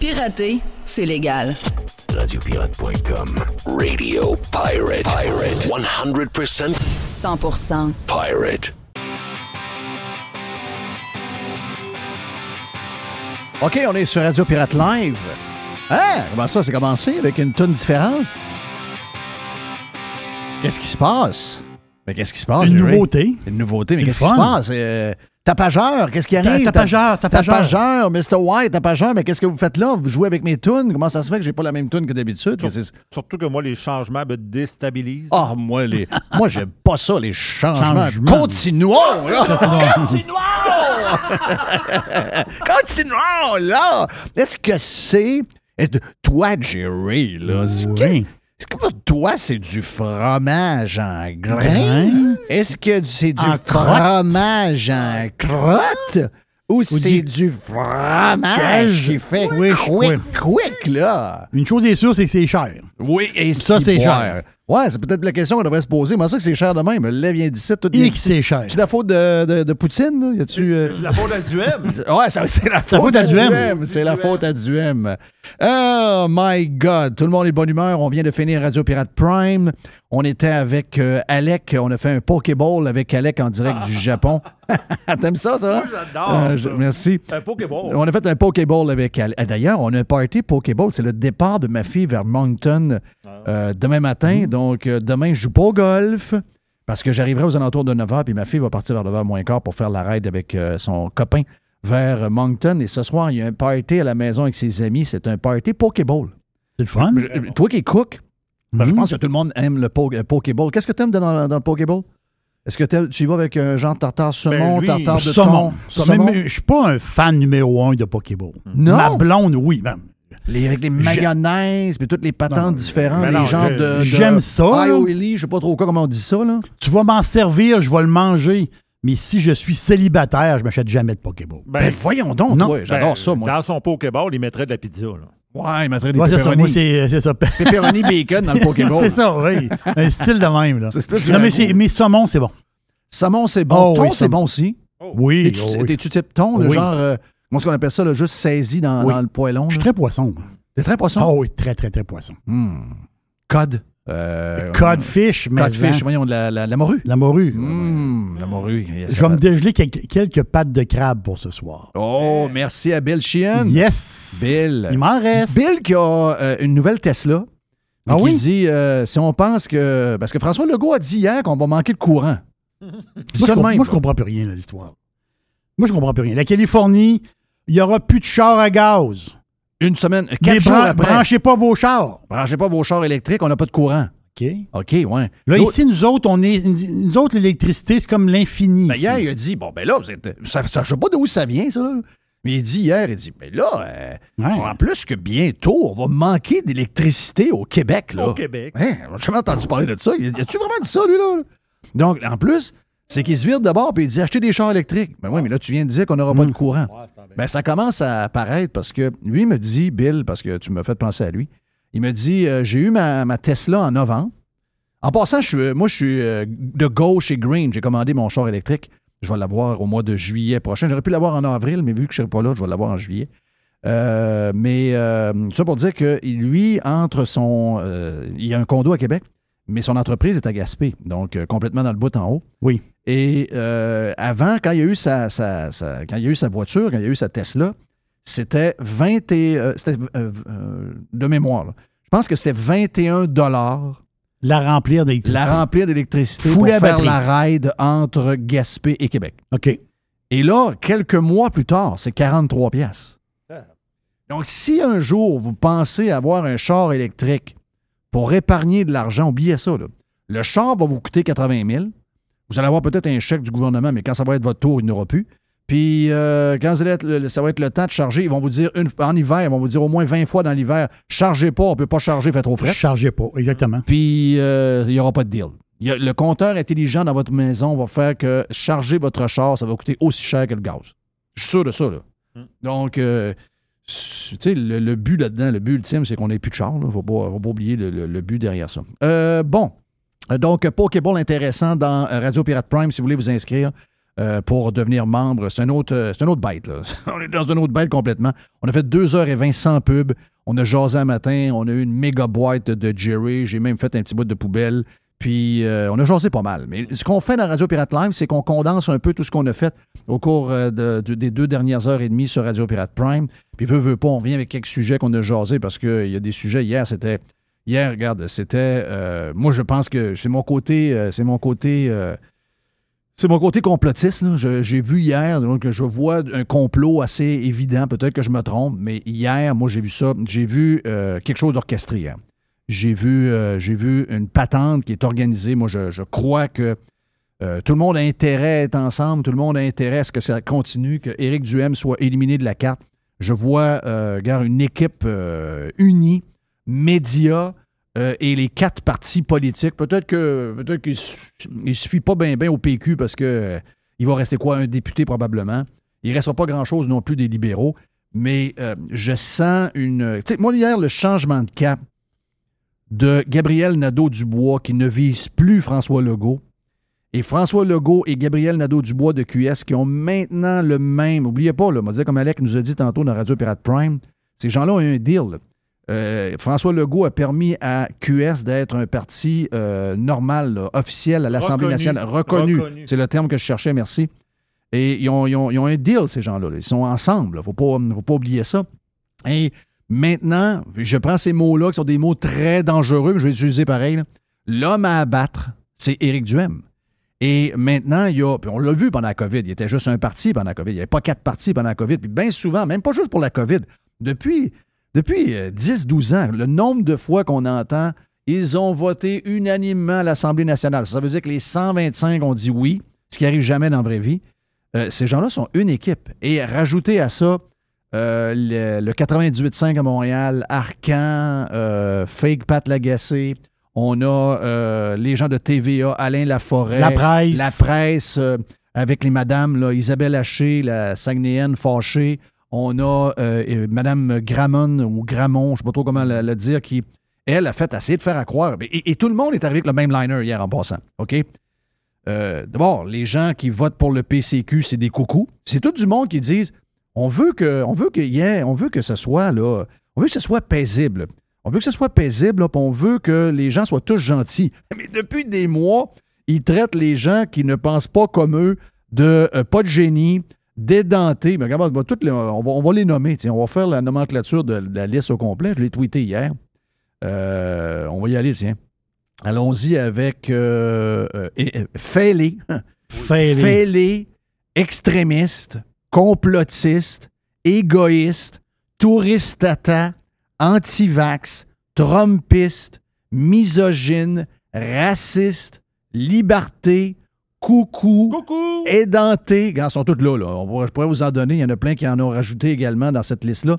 Pirater, c'est légal. Radiopirate.com. Radio Pirate. Pirate. 100% 100% pirate. OK, on est sur Radio Pirate Live. Hein? Comment ça, c'est commencé avec une tonne différente? Qu'est-ce qui se passe? Mais qu'est-ce qui se passe? Une Jerry? nouveauté. Une nouveauté, mais qu'est-ce qui se passe? Euh, tapageur, qu'est-ce qui arrive? Ta- tapageur, tapageur. Tapageur, Mr. White, tapageur, mais qu'est-ce que vous faites là? Vous jouez avec mes tunes? Comment ça se fait que j'ai pas la même tune que d'habitude? Surtout que moi, les changements me déstabilisent. Ah, moi, les... moi, j'aime pas ça, les changements. Changements. Continuons, là! Continuons, là! Est-ce que c'est... est- Toi, Jerry, là, Oui. Est-ce que pour toi, c'est du fromage en grain? Est-ce que c'est du En fromage en crotte? Ou c'est du- du fromage qui fait Oui, quick, quick, là? Une chose est sûre, c'est que c'est cher. Oui, et Ça, c'est cher. Ouais, c'est peut-être la question qu'on devrait se poser. Moi, ça que c'est cher de même. Le lait vient d'ici, tout Et que c'est cher. C'est la faute de, de, de Poutine, là? Y a-tu. euh, La faute à Duhem. Ouais, ça- c'est la la faute, à Duhem. C'est la faute à Duhem. Oh my God. Tout le monde est de bonne humeur. On vient de finir Radio Pirate Prime. On était avec euh, Alec. On a fait un Pokéball avec Alec en direct du Japon. T'aimes ça, ça? Moi, j'adore Euh, merci. Un Pokéball. On a fait un Pokéball avec Alec. Ah, D'ailleurs, on a un party Pokéball. C'est le départ de ma fille vers Moncton euh, demain matin. Donc, euh, demain, je joue pas au golf parce que j'arriverai aux alentours de 9h, puis ma fille va partir vers 9h moins quart pour faire la ride avec euh, son copain vers Moncton. Et ce soir, il y a un party à la maison avec ses amis. C'est un party Pokéball. C'est le fun. Je- Toi qui es cook, ben, je Mhm. pense que tout le monde aime le po- euh, Pokéball. Qu'est-ce que tu aimes dans, dans le Pokéball? Est-ce que tu y vas avec un genre tartare saumon, Ben, lui, tartare de Saumon. thon? Saumon. Je suis pas un fan numéro un de Pokéball. Non? Ma blonde, oui. ben, Les, avec les mayonnaises, puis toutes les patentes Non, différentes, les non, genres je- de, de. j'aime ça. Aioli, je sais pas trop quoi, comment on dit ça, là. tu vas m'en servir, je vais le manger. Mais si je suis célibataire, je m'achète jamais de Pokéball. Ben, voyons donc, j'adore ben, ça, moi. Dans son Pokéball, il mettrait de la pizza. Là. Ouais, il mettrait des Ouais, c'est ça. pepperoni. Moi, ça. Pepperoni bacon dans le Pokéball. c'est ça, oui. Un style de même. Là. C'est plus du Non, mais, mais saumon, c'est bon. Saumon, c'est bon. Oh, thon, oui, c'est saumon. bon aussi. Oui. T'es-tu oh, oui. t'es-tu type thon, le Oui. genre. euh, comment est-ce qu'on appelle ça, là, juste saisi dans, Oui. dans le poêlon? Je suis très poisson. T'es très poisson? Ah oui, très, très, très poisson. Hmm. Cod. Euh, Codfish, mais. Codfish, hein, voyons, de la, la, la morue. La morue. Hmm, la morue. yes, Je vais me dégeler quelques, quelques pattes de crabe pour ce soir. Oh, merci à Bill Sheehan. Yes! Bill. Il m'en reste. Bill qui a euh, une nouvelle Tesla. Ah qui oui? dit euh, si on pense que. Parce que François Legault a dit hier qu'on va manquer de courant. Moi, je, même, moi, je comprends plus rien, l'histoire. Moi, je comprends plus rien. La Californie, il n'y aura plus de chars à gaz. Une semaine, Mais quatre jours bran- après. branchez pas vos chars. Branchez pas vos chars électriques, on n'a pas de courant. OK? OK, ouais. Là, ici, nous autres, on est. Nous autres, l'électricité, c'est comme l'infini. Ben, hier, il a dit bon, ben là, vous êtes, ça, ça- je sais pas d'où ça vient, ça. là. Mais il dit hier, il dit ben là, euh, Ouais. en plus que bientôt, on va manquer d'électricité au Québec. Là. Au Québec. Hein, j'ai jamais entendu parler de ça. Y a- tu vraiment dit ça, lui, là? Donc, en plus, c'est qu'il se vire d'abord et il dit acheter des chars électriques. Ben oui, mais là, tu viens de dire qu'on n'aura pas de courant. Ben, ça commence à apparaître parce que lui me dit, Bill, parce que tu m'as fait penser à lui, il me dit euh, j'ai eu ma, ma Tesla en novembre. En passant, je suis, moi, je suis euh, de gauche et green. J'ai commandé mon char électrique. Je vais l'avoir au mois de juillet prochain. J'aurais pu l'avoir en avril, mais vu que je ne serai pas là, je vais l'avoir en juillet. Euh, mais ça pour dire que lui, entre son. il y a un condo à Québec, mais son entreprise est à Gaspé, donc euh, complètement dans le bout en haut. Oui. Et euh, avant, quand il y a eu sa, sa- sa- quand il y a eu sa voiture, quand il y a eu sa Tesla, c'était 20 et, euh, c'était, de mémoire. là. Je pense que c'était 21 dollars La remplir d'électricité. la remplir d'électricité Fouler pour la faire la ride entre Gaspé et Québec. OK. Et là, quelques mois plus tard, c'est 43 pièces. Donc, si un jour vous pensez avoir un char électrique pour épargner de l'argent, oubliez ça. là. Le char va vous coûter 80 000. Vous allez avoir peut-être un chèque du gouvernement, mais quand ça va être votre tour, il n'y aura plus. Puis, euh, quand vous allez être le- ça va être le temps de charger, ils vont vous dire, une, en hiver, ils vont vous dire au moins 20 fois dans l'hiver, chargez pas, on ne peut pas charger, fait trop frais. Chargez pas, exactement. Puis, euh, il n'y aura pas de deal. A- le compteur intelligent dans votre maison va faire que charger votre char, ça va coûter aussi cher que le gaz. Je suis sûr de ça, là. Donc, euh, le, le but là-dedans, le but ultime, c'est qu'on n'ait plus de char. Il ne faut pas, oublier le, but derrière ça. Euh, bon. Donc, Pokéball intéressant dans Radio Pirate Prime, si vous voulez vous inscrire. euh, pour devenir membre. C'est un autre, euh, c'est un autre bête, là. on est dans une autre bête complètement. On a fait 2h20 sans pub. On a jasé un matin. On a eu une méga boîte de Jerry. J'ai même fait un petit bout de poubelle. Puis euh, on a jasé pas mal. Mais ce qu'on fait dans Radio Pirate Live, c'est qu'on condense un peu tout ce qu'on a fait au cours euh, de- de- des deux dernières heures et demie sur Radio Pirate Prime. Puis veut, veut pas, on revient avec quelques sujets qu'on a jasé parce qu'il y a des sujets. Hier, c'était. Hier, regarde, c'était. euh, moi, je pense que c'est mon côté. c'est mon côté. c'est mon côté complotiste. J'ai vu hier, donc je vois un complot assez évident. Peut-être que je me trompe, mais hier, moi, j'ai vu ça. J'ai vu quelque chose d'orchestré hier. J'ai vu, euh, j'ai vu une patente qui est organisée. Moi, je, crois que euh, tout le monde a intérêt à être ensemble. Tout le monde a intérêt à ce que ça continue, que Éric Duhem soit éliminé de la carte. Je vois, euh, une équipe unie, médias et les quatre partis politiques. Peut-être que peut-être qu'il il suffit pas bien au PQ parce que il va rester quoi un député probablement. Il restera pas grand-chose non plus des libéraux. Mais je sens une. Tu sais, moi, hier, le changement de cap de Gabriel Nadeau-Dubois qui ne vise plus François Legault. Et François Legault et Gabriel Nadeau-Dubois de QS qui ont maintenant le même. N'oubliez pas, là, on va dire comme Alec nous a dit tantôt dans Radio Pirate Prime, ces gens-là ont un deal. Euh, François Legault a permis à QS d'être un parti euh, normal, là, officiel à l'Assemblée nationale, reconnu. Reconnu. C'est le terme que je cherchais, merci. Et ils ont, ils ont- ils ont un deal, ces gens-là. là. Ils sont ensemble. Il ne faut pas, faut pas oublier ça. Et maintenant, je prends ces mots-là, qui sont des mots très dangereux, mais je vais les utiliser pareil. L'homme à abattre, c'est Éric Duhem. Et maintenant, il y a, puis on l'a vu pendant la COVID, il était juste un parti pendant la COVID. Il n'y avait pas quatre partis pendant la COVID. Puis bien souvent, même pas juste pour la COVID, depuis, depuis euh, 10-12 ans, le nombre de fois qu'on entend ils ont voté unanimement à l'Assemblée nationale. Ça veut dire que les 125 ont dit oui, ce qui n'arrive jamais dans la vraie vie. Euh, ces gens-là sont une équipe. Et rajouter à ça euh, le, le 98.5 à Montréal, Arcan, euh, Fake Pat Lagacé, on a euh, les gens de TVA, Alain Laforêt, La presse. la presse avec les madames, là, Isabelle Haché, la Saguenéenne fâchée. On a Madame Gramon ou Gramont, je ne sais pas trop comment le, le dire, qui, elle, a fait essayer de faire à croire. Et, et tout le monde est arrivé avec le même liner hier en passant. OK? D'abord, les gens qui votent pour le PCQ, c'est des coucous. C'est tout du monde qui disent on veut que, on veut que, yeah, on veut que ce soit là, on veut que ce soit paisible. On veut que ce soit paisible, là, puis on veut que les gens soient tous gentils. Mais depuis des mois, ils traitent les gens qui ne pensent pas comme eux de euh, pas de génie, d'édentés. Mais regarde, on va, les- on va- on va les nommer. tiens. on va faire la nomenclature de, de la liste au complet. Je l'ai tweeté hier. Euh, on va y aller, tiens. Allons-y avec euh, euh, et- fêlés. Fêlés. Complotistes, égoïstes, touristata, anti-vax, trumpistes, misogynes, racistes, liberté, coucou, Coucou! édenté. Ils sont tous là. là. On pourrait- je pourrais vous en donner. Il y en a plein qui en ont rajouté également dans cette liste-là.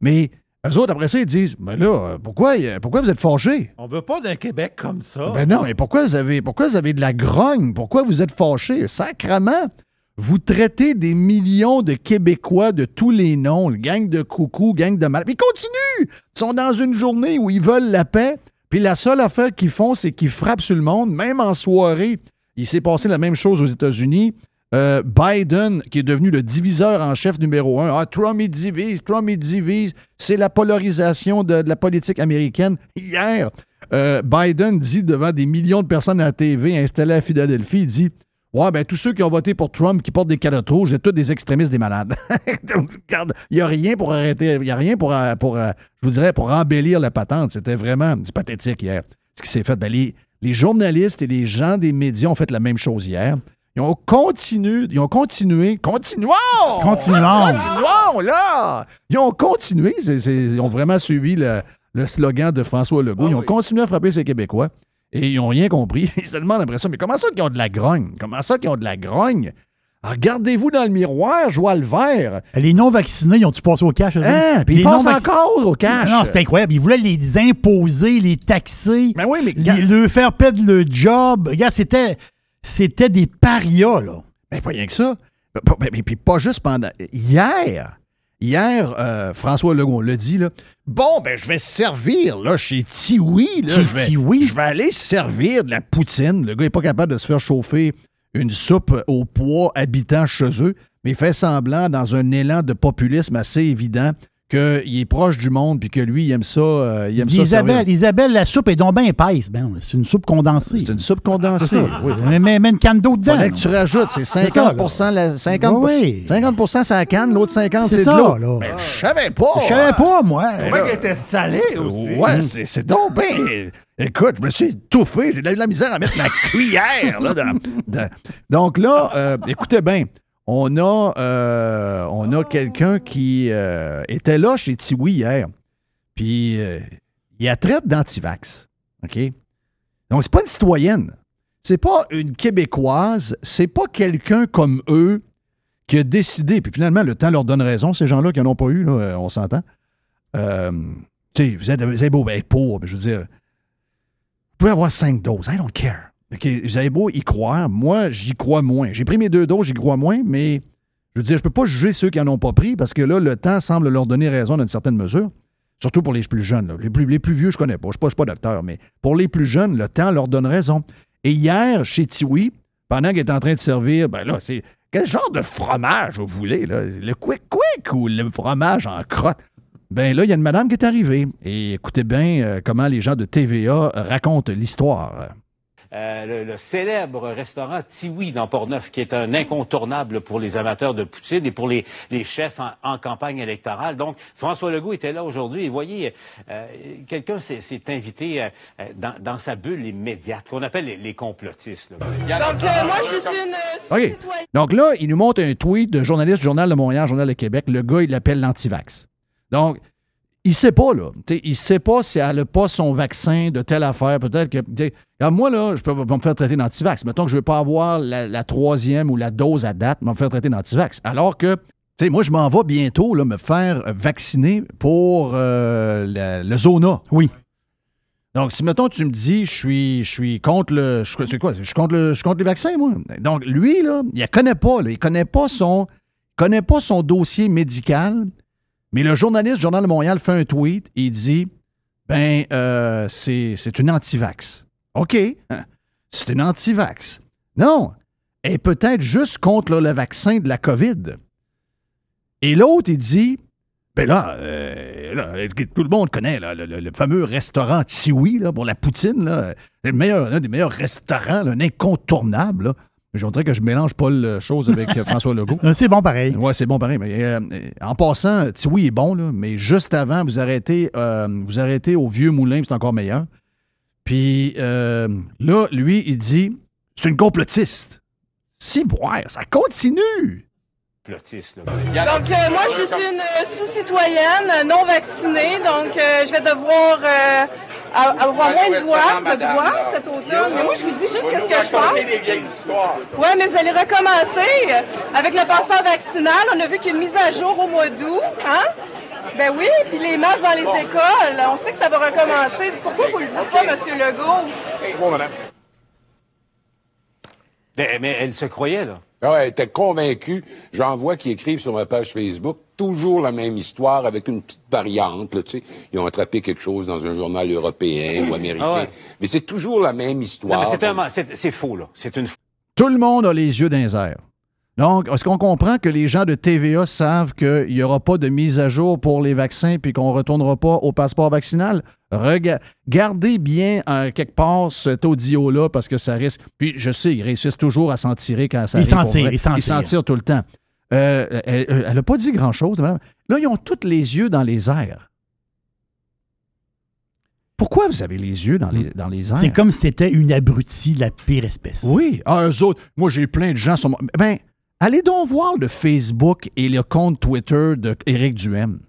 Mais eux autres, après ça, ils disent Mais là, euh, pourquoi, euh, pourquoi vous êtes fâchés? On veut pas d'un Québec comme ça. Ben non, mais pourquoi vous avez, pourquoi vous avez de la grogne? Pourquoi vous êtes fâchés? Sacrement! Vous traitez des millions de Québécois de tous les noms, le gang de coucou, gang de mal. Ils continuent! Ils sont dans une journée où ils veulent la paix, puis la seule affaire qu'ils font, c'est qu'ils frappent sur le monde, même en soirée. Il s'est passé la même chose aux États-Unis. Euh, Biden, qui est devenu le diviseur en chef numéro un. Ah, Trump, il divise, Trump, il divise. C'est la polarisation de, de la politique américaine. Hier, euh, Biden dit devant des millions de personnes à la TV installées à Philadelphie, il dit Ouais, ben tous ceux qui ont voté pour Trump, qui portent des calottes rouges, c'est tous des extrémistes, des malades. Donc, regarde, il n'y a rien pour arrêter, il n'y a rien pour, euh, pour euh, je vous dirais, pour embellir la patente. C'était vraiment c'est pathétique hier. Ce qui s'est fait, ben, les, les journalistes et les gens des médias ont fait la même chose hier. Ils ont continué, ils ont continué, continuons! Continuons. Continuons, là! Ils ont continué, ils ont vraiment suivi le, le slogan de François Legault. Ah ils ont oui. continué à frapper ces Québécois et ils n'ont rien compris. Ils se demandent après ça, mais comment ça qu'ils ont de la grogne? Comment ça qu'ils ont de la grogne? Regardez-vous dans le miroir, je vois le vert. Les non-vaccinés, ils ont-tu passé au cash? Hein? Puis ils passent encore au cash. Non, c'est incroyable. Ils voulaient les imposer, les taxer, Mais oui, mais les, leur faire perdre le job. Regarde, c'était, c'était des parias, là. Mais pas rien que ça. Puis pas juste pendant. Hier, hier, euh, François Legault l'a dit, là. Bon, ben, je vais servir, là, chez Tiwi, là. Chez je vais, Tiwi? Je vais aller servir de la poutine. Le gars n'est pas capable de se faire chauffer une soupe au poids habitant chez eux, mais il fait semblant, dans un élan de populisme assez évident, qu'il est proche du monde puis que lui, il aime ça. euh, il aime ça Isabelle, servir. Isabelle, la soupe est donc bien épaisse. Ben, c'est une soupe condensée. C'est une soupe condensée. Ça. Oui. Mais, mais- mais une canne d'eau dedans. Faudrait que tu rajoutes, c'est ça, 50 la, 50, Oui, oui. 50% c'est la canne, l'autre 50 C'est c'est de ça, l'eau. là. Mais je savais pas. Je savais pas, moi. Je trouvais qu'elle était salée aussi. Ouais, c'est, c'est donc bien. Écoute, je me suis étouffé. J'ai de la misère à mettre ma cuillère. Là, dans- dans- Donc là, euh, écoutez bien, on a, euh, on a quelqu'un qui euh, était là chez Tiwi hier. Puis euh, il a traite d'antivax. OK? Donc, c'est pas une citoyenne. C'est pas une Québécoise. C'est pas quelqu'un comme eux qui a décidé. Puis finalement, le temps leur donne raison, ces gens-là qui n'en ont pas eu, là, on s'entend. Tu sais, vous êtes, vous avez beau être pauvre, mais je veux dire, vous pouvez avoir cinq doses. I don't care. OK, Vous avez beau y croire. Moi, j'y crois moins. J'ai pris mes deux doses, j'y crois moins, mais je veux dire, je peux pas juger ceux qui n'en ont pas pris parce que là, le temps semble leur donner raison d'une certaine mesure. Surtout pour les plus jeunes. Les, plus, vieux, je connais pas. Je je suis pas docteur, mais pour les plus jeunes, le temps leur donne raison. Et hier, chez Tiwi, pendant qu'il est en train de servir, ben là, c'est quel genre de fromage vous voulez, là? Le quick quick ou le fromage en crotte? Ben là, il y a une madame qui est arrivée. Et écoutez bien euh, comment les gens de TVA racontent l'histoire. Euh, le, le célèbre restaurant Tiwi dans Portneuf, qui est un incontournable pour les amateurs de poutine et pour les, les chefs en, en campagne électorale. Donc, François Legault était là aujourd'hui et voyez, euh, quelqu'un s'est invité euh, dans, dans sa bulle immédiate, qu'on appelle les, les complotistes. là. Donc, euh, moi, je suis une euh, citoyenne. Donc là, il nous montre un tweet de journaliste du Journal de Montréal, Journal de Québec. Le gars, il l'appelle l'antivax. Donc, il sait pas, là. Tu sais, il sait pas si elle n'a pas son vaccin de telle affaire. Peut-être que. Regarde, moi, là, je peux me faire traiter d'antivax. Mettons que je ne veux pas avoir la, la troisième ou la dose à date, me faire traiter d'antivax. Alors que. Tu sais, moi, je m'en vais bientôt là, me faire vacciner pour euh, la- le Zona. Oui. Donc, si, mettons, tu me dis, je suis, je suis contre le. je- quoi? Je suis contre, le, je contre les vaccins, moi? Donc, lui, là, il ne connaît pas. Là, il connaît pas son. connaît pas son dossier médical. Mais le journaliste du Journal de Montréal fait un tweet et il dit Ben, euh, c'est c'est une antivax. OK. C'est une antivax. Non. Elle est peut-être juste contre le vaccin de la COVID. Et l'autre, il dit ben là, euh, là, tout le monde connaît là, le, le- le fameux restaurant Tiwi là, pour la poutine. C'est le meilleur, l'un des meilleurs restaurants, là, un incontournable. Là. Je voudrais que je mélange pas le chose avec euh, François Legault. Euh, C'est bon pareil. Ouais, c'est bon pareil. Mais, euh, en passant, Tiwi est bon, là, mais juste avant, vous arrêtez, euh, vous arrêtez au vieux moulin, c'est encore meilleur. Puis euh, là, lui, il dit c'est une complotiste. Si, ouais, ça continue. Là. Donc, euh, moi, je suis une euh, sous-citoyenne non vaccinée. Donc, euh, je vais devoir euh, a- avoir moins de droits, de droits cet automne. Mais moi, je vous dis juste qu'est-ce que je pense. Ouais, mais vous allez recommencer avec le passeport vaccinal. On a vu qu'il y a une mise à jour au mois d'août. Hein? Ben oui, puis les masques dans les écoles, on sait que ça va recommencer. Pourquoi vous le dites pas, M. Legault? Mais, mais elle se croyait, là. Ah, elle était convaincue. J'en vois qui écrivent sur ma page Facebook toujours la même histoire avec une petite variante. Là, tu sais. Ils ont attrapé quelque chose dans un journal européen ou américain. Ah ouais. Mais c'est toujours la même Non, histoire. mais c'est un- c'est- c'est faux, là. C'est une Tout le monde a les yeux dans les airs. Donc, est-ce qu'on comprend que les gens de TVA savent qu'il n'y aura pas de mise à jour pour les vaccins puis qu'on ne retournera pas au passeport vaccinal? Rega- Gardez bien euh, quelque part cet audio-là parce que ça risque. Puis, je sais, ils réussissent toujours à s'en tirer quand ça Ils arrive s'en tirent, ils s'en tirent. tout le temps. Euh, elle n'a pas dit grand-chose. madame. Là, ils ont tous les yeux dans les airs. Pourquoi vous avez les yeux dans les, dans les airs? C'est comme si c'était une abrutie de la pire espèce. Oui. Ah, eux autres, moi, j'ai plein de gens sur mon... Ben, allez donc voir le Facebook et le compte Twitter de Éric Duhem.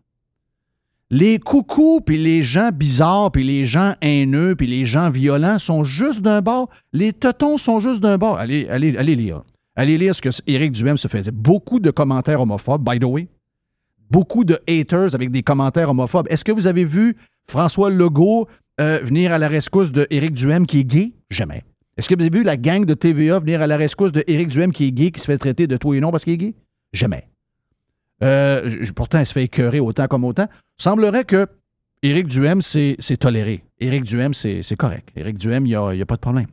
Les coucous, puis les gens bizarres, puis les gens haineux, puis les gens violents sont juste d'un bord. Les teutons sont juste d'un bord. Allez, allez, allez lire. Allez lire ce que Éric Duhem se faisait. Beaucoup de commentaires homophobes, by the way. Beaucoup de haters avec des commentaires homophobes. Est-ce que vous avez vu François Legault euh, venir à la rescousse de Éric Duhem qui est gay? Jamais. Est-ce que vous avez vu la gang de TVA venir à la rescousse de Éric Duhem qui est gay, qui se fait traiter de toi et non parce qu'il est gay? Jamais. Euh, pourtant, il se fait écœurer autant comme autant. Semblerait que Éric Duhem, c'est toléré. Éric Duhem, c'est correct. Éric Duhem, il n'y a, pas de problème.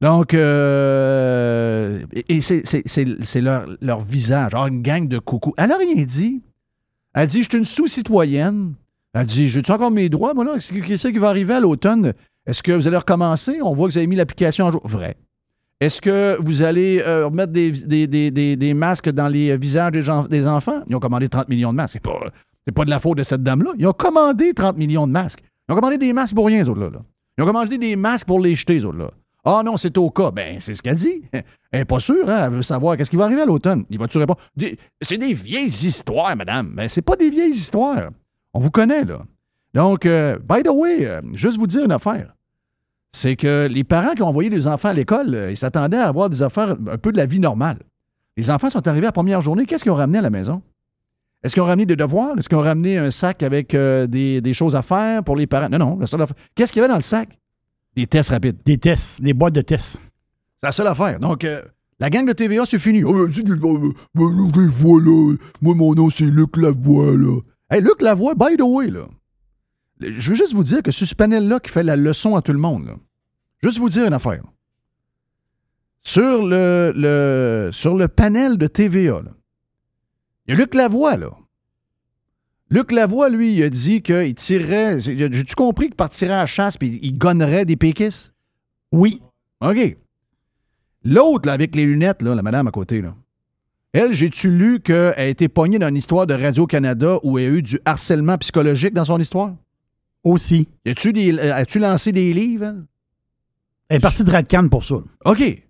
Donc, euh, c'est- leur, visage. Alors, une gang de coucou. Elle n'a rien dit. Elle dit, je suis une sous-citoyenne. Elle dit, j'ai-tu encore mes droits, moi, là? Qu'est-ce qui va arriver à l'automne? Est-ce que vous allez recommencer? On voit que vous avez mis l'application en jour. Vrai. Est-ce que vous allez euh, remettre des, des- des- des- masques dans les visages des, gens- des enfants? Ils ont commandé 30 millions de masques. C'est pas, pas de la faute de cette dame-là. Ils ont commandé 30 millions de masques. Ils ont commandé des masques pour rien, ces autres-là. là. Ils ont commandé des masques pour les jeter, ces autres-là. Ah non, c'est au cas. Ben, c'est ce qu'elle dit. Elle n'est pas sûre, hein? Elle veut savoir qu'est-ce qui va arriver à l'automne. Il va-tu répondre? C'est des vieilles histoires, madame. Ben, c'est pas des vieilles histoires. On vous connaît, là. Donc, euh, by the way, euh, juste vous dire une affaire. C'est que les parents qui ont envoyé les enfants à l'école, euh, ils s'attendaient à avoir des affaires un peu de la vie normale. Les enfants sont arrivés à la première journée. Qu'est-ce qu'ils ont ramené à la maison? Est-ce qu'ils ont ramené des devoirs? Est-ce qu'ils ont ramené un sac avec euh, des, des choses à faire pour les parents? Non, non. la seule affaire- Qu'est-ce qu'il y avait dans le sac? Des tests rapides. Des tests, des boîtes de tests. C'est la seule affaire. Donc, euh, la gang de TVA, c'est fini. Oh, ben, oh, ben, ben, là, je les vois, là. Moi, mon nom, c'est Luc Lavoie, là. Hey, Luc Lavoie, by the way, là. Je veux juste vous dire que c'est ce panel-là qui fait la leçon à tout le monde. Juste vous dire une affaire. Sur le, sur le panel de TVA, il y a Luc Lavoie, là. Luc Lavoie, lui, il a dit qu'il tirerait. J'ai-tu compris qu'il partirait à chasse puis il gonnerait des péquistes? Oui. OK. L'autre, là, avec les lunettes, là, la madame à côté, là. Elle, j'ai-tu lu qu'elle a été pognée dans une histoire de Radio-Canada où elle a eu du harcèlement psychologique dans son histoire? Aussi. Des- euh, As-tu lancé des livres, elle? Elle est partie de Radcan pour ça. OK.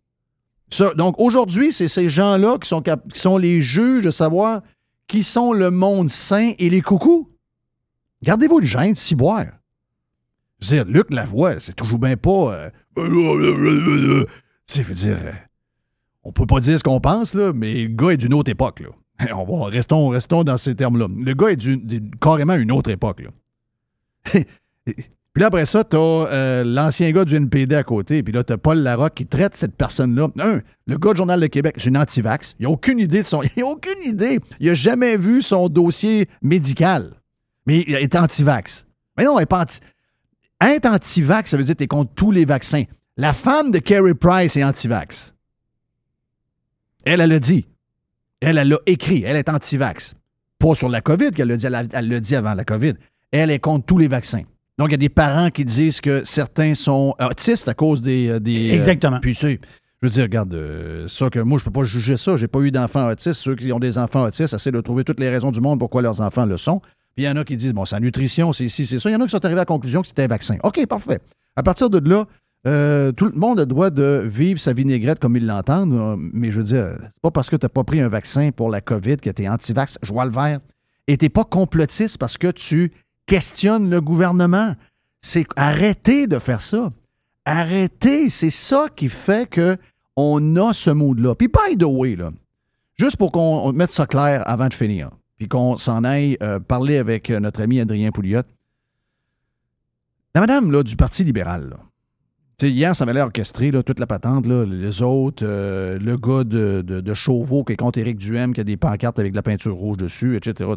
Ça, donc, aujourd'hui, c'est ces gens-là qui sont, qui sont les juges de savoir qui sont le monde sain et les coucous. Gardez-vous le gêne de s'y boire. Je veux dire, Luc Lavoie, c'est toujours bien pas. euh, je veux dire, euh, on peut pas dire ce qu'on pense, là, mais le gars est d'une autre époque, là. On va, restons, restons dans ces termes-là. Le gars est d'une- carrément une autre époque, là. Puis là, après ça, t'as euh, l'ancien gars du NPD à côté. Puis là, t'as Paul Larocque qui traite cette personne-là. Le gars du Journal de Québec, c'est une anti-vax. Il a aucune idée de son... Il a aucune idée. Il a jamais vu son dossier médical. Mais il est anti-vax. Mais non, il est pas anti... Être anti-vax, ça veut dire que t'es contre tous les vaccins. La femme de Kerry Price est anti-vax. Elle, elle l'a dit. Elle, elle l'a écrit. Elle est anti-vax. Pas sur la COVID qu'elle Elle l'a dit avant la COVID. Elle est contre tous les vaccins. Donc, il y a des parents qui disent que certains sont autistes à cause des. euh, euh, Exactement. puis, tu sais, je veux dire, regarde, euh, ça que moi, je peux pas juger ça. J'ai pas eu d'enfants autistes. Ceux qui ont des enfants autistes essaient de trouver toutes les raisons du monde pourquoi leurs enfants le sont. Puis, il y en a qui disent, bon, c'est la nutrition, c'est ici, c'est ça. Il y en a qui sont arrivés à la conclusion que c'était un vaccin. OK, parfait. À partir de là, euh, tout le monde a le droit de vivre sa vinaigrette comme ils l'entendent, mais je veux dire, c'est pas parce que tu n'as pas pris un vaccin pour la COVID que tu es anti-vax, je vois le vert, et tu pas complotiste parce que tu questionnes le gouvernement. C'est arrêtez de faire ça. Arrêtez, c'est ça qui fait que on a ce mood-là. Puis by the way, là, juste pour qu'on on mette ça clair avant de finir, puis qu'on s'en aille euh, parler avec euh, notre ami Adrien Pouliot. La madame là, du Parti libéral, là, hier, ça m'avait l'air orchestré, là, toute la patente, là, les autres, euh, le gars de, de, Chauveau qui est contre Éric Duhem, qui a des pancartes avec de la peinture rouge dessus, etc.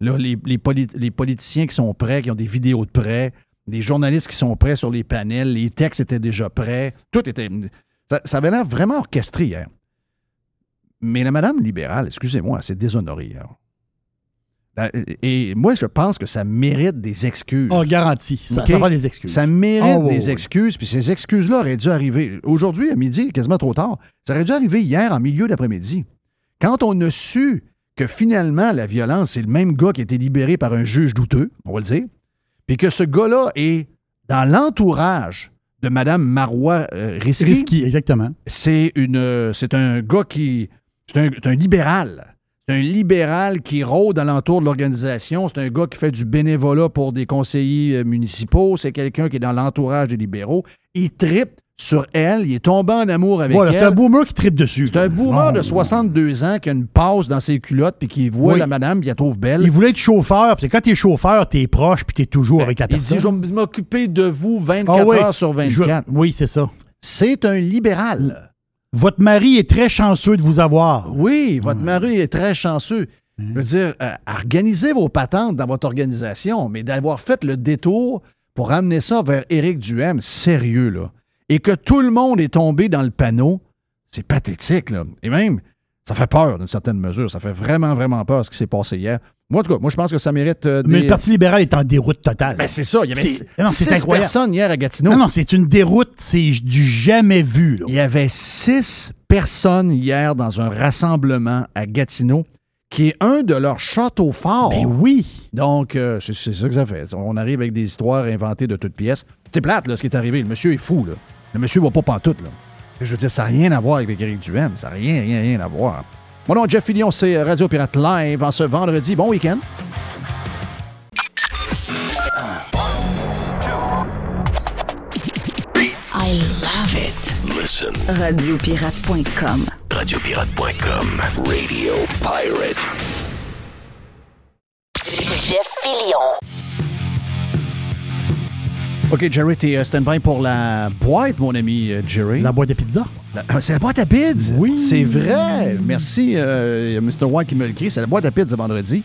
là, les, les, poli- les politiciens qui sont prêts, qui ont des vidéos de prêts, les journalistes qui sont prêts sur les panels, les textes étaient déjà prêts, tout était... Ça, ça avait l'air vraiment orchestré hier. Mais la madame libérale, excusez-moi, elle s'est déshonorée hier. Et moi, je pense que ça mérite des excuses. Oh, garanti. Ça, OK? ça prend des excuses. Ça mérite oui, des excuses, puis ces excuses-là auraient dû arriver aujourd'hui, à midi, quasiment trop tard. Ça aurait dû arriver hier, en milieu d'après-midi. Quand on a su que finalement, la violence, c'est le même gars qui a été libéré par un juge douteux, on va le dire, puis que ce gars-là est dans l'entourage de Mme Marois euh, Risky, Risky, exactement. c'est une euh, c'est un gars qui c'est un, c'est un libéral. C'est un libéral qui rôde alentour de l'organisation. C'est un gars qui fait du bénévolat pour des conseillers euh, municipaux. C'est quelqu'un qui est dans l'entourage des libéraux. Il tripe sur elle. Il est tombé en amour avec Voilà, elle. c'est un boomer qui tripe dessus. C'est un boomer de 62 ans qui a une passe dans ses culottes puis qui voit Oui. la madame puis la trouve belle. Il voulait être chauffeur, puis quand t'es chauffeur, t'es proche, puis t'es toujours avec la Ben, Il personne. dit, je vais m'occuper de vous 24 Ah oui. heures sur 24. Je- Oui, c'est ça. C'est un libéral. Votre mari est très chanceux de vous avoir. Oui, votre mari est très chanceux. Je veux dire, euh, organisez vos patentes dans votre organisation, mais d'avoir fait le détour pour amener ça vers Éric Duhem, sérieux, là. Et que tout le monde est tombé dans le panneau, c'est pathétique, là. Et même, ça fait peur d'une certaine mesure. Ça fait vraiment, vraiment peur ce qui s'est passé hier. Moi, en tout cas, moi, je pense que ça mérite euh, Mais le Parti libéral est en déroute totale. Ben, c'est ça. Il y avait non, six personnes hier à Gatineau. non, non, c'est une déroute, c'est du jamais vu. là. Il y avait six personnes hier dans un rassemblement à Gatineau qui est un de leurs châteaux forts. Ben oui. Donc, euh, c'est c'est ça que ça fait. On arrive avec des histoires inventées de toutes pièces. C'est plate, là, ce qui est arrivé. Le monsieur est fou, là. Le monsieur va pas pantoute, là. Je veux dire, ça n'a rien à voir avec Éric Duhem. Ça n'a rien, rien, rien à voir. Mon nom est Jeff Fillion, c'est Radio Pirate Live en ce vendredi. Bon week-end. I love it. Listen. Radiopirate.com. Radiopirate.com. Radio Pirate. Jeff Fillion. OK, Jerry, t'es euh, stand-by pour la boîte, mon ami euh, Jerry. La boîte de pizza. Ah, C'est la boîte à pids? Oui. C'est vrai. Merci, euh, Mr. White qui me le crie. C'est la boîte à de vendredi.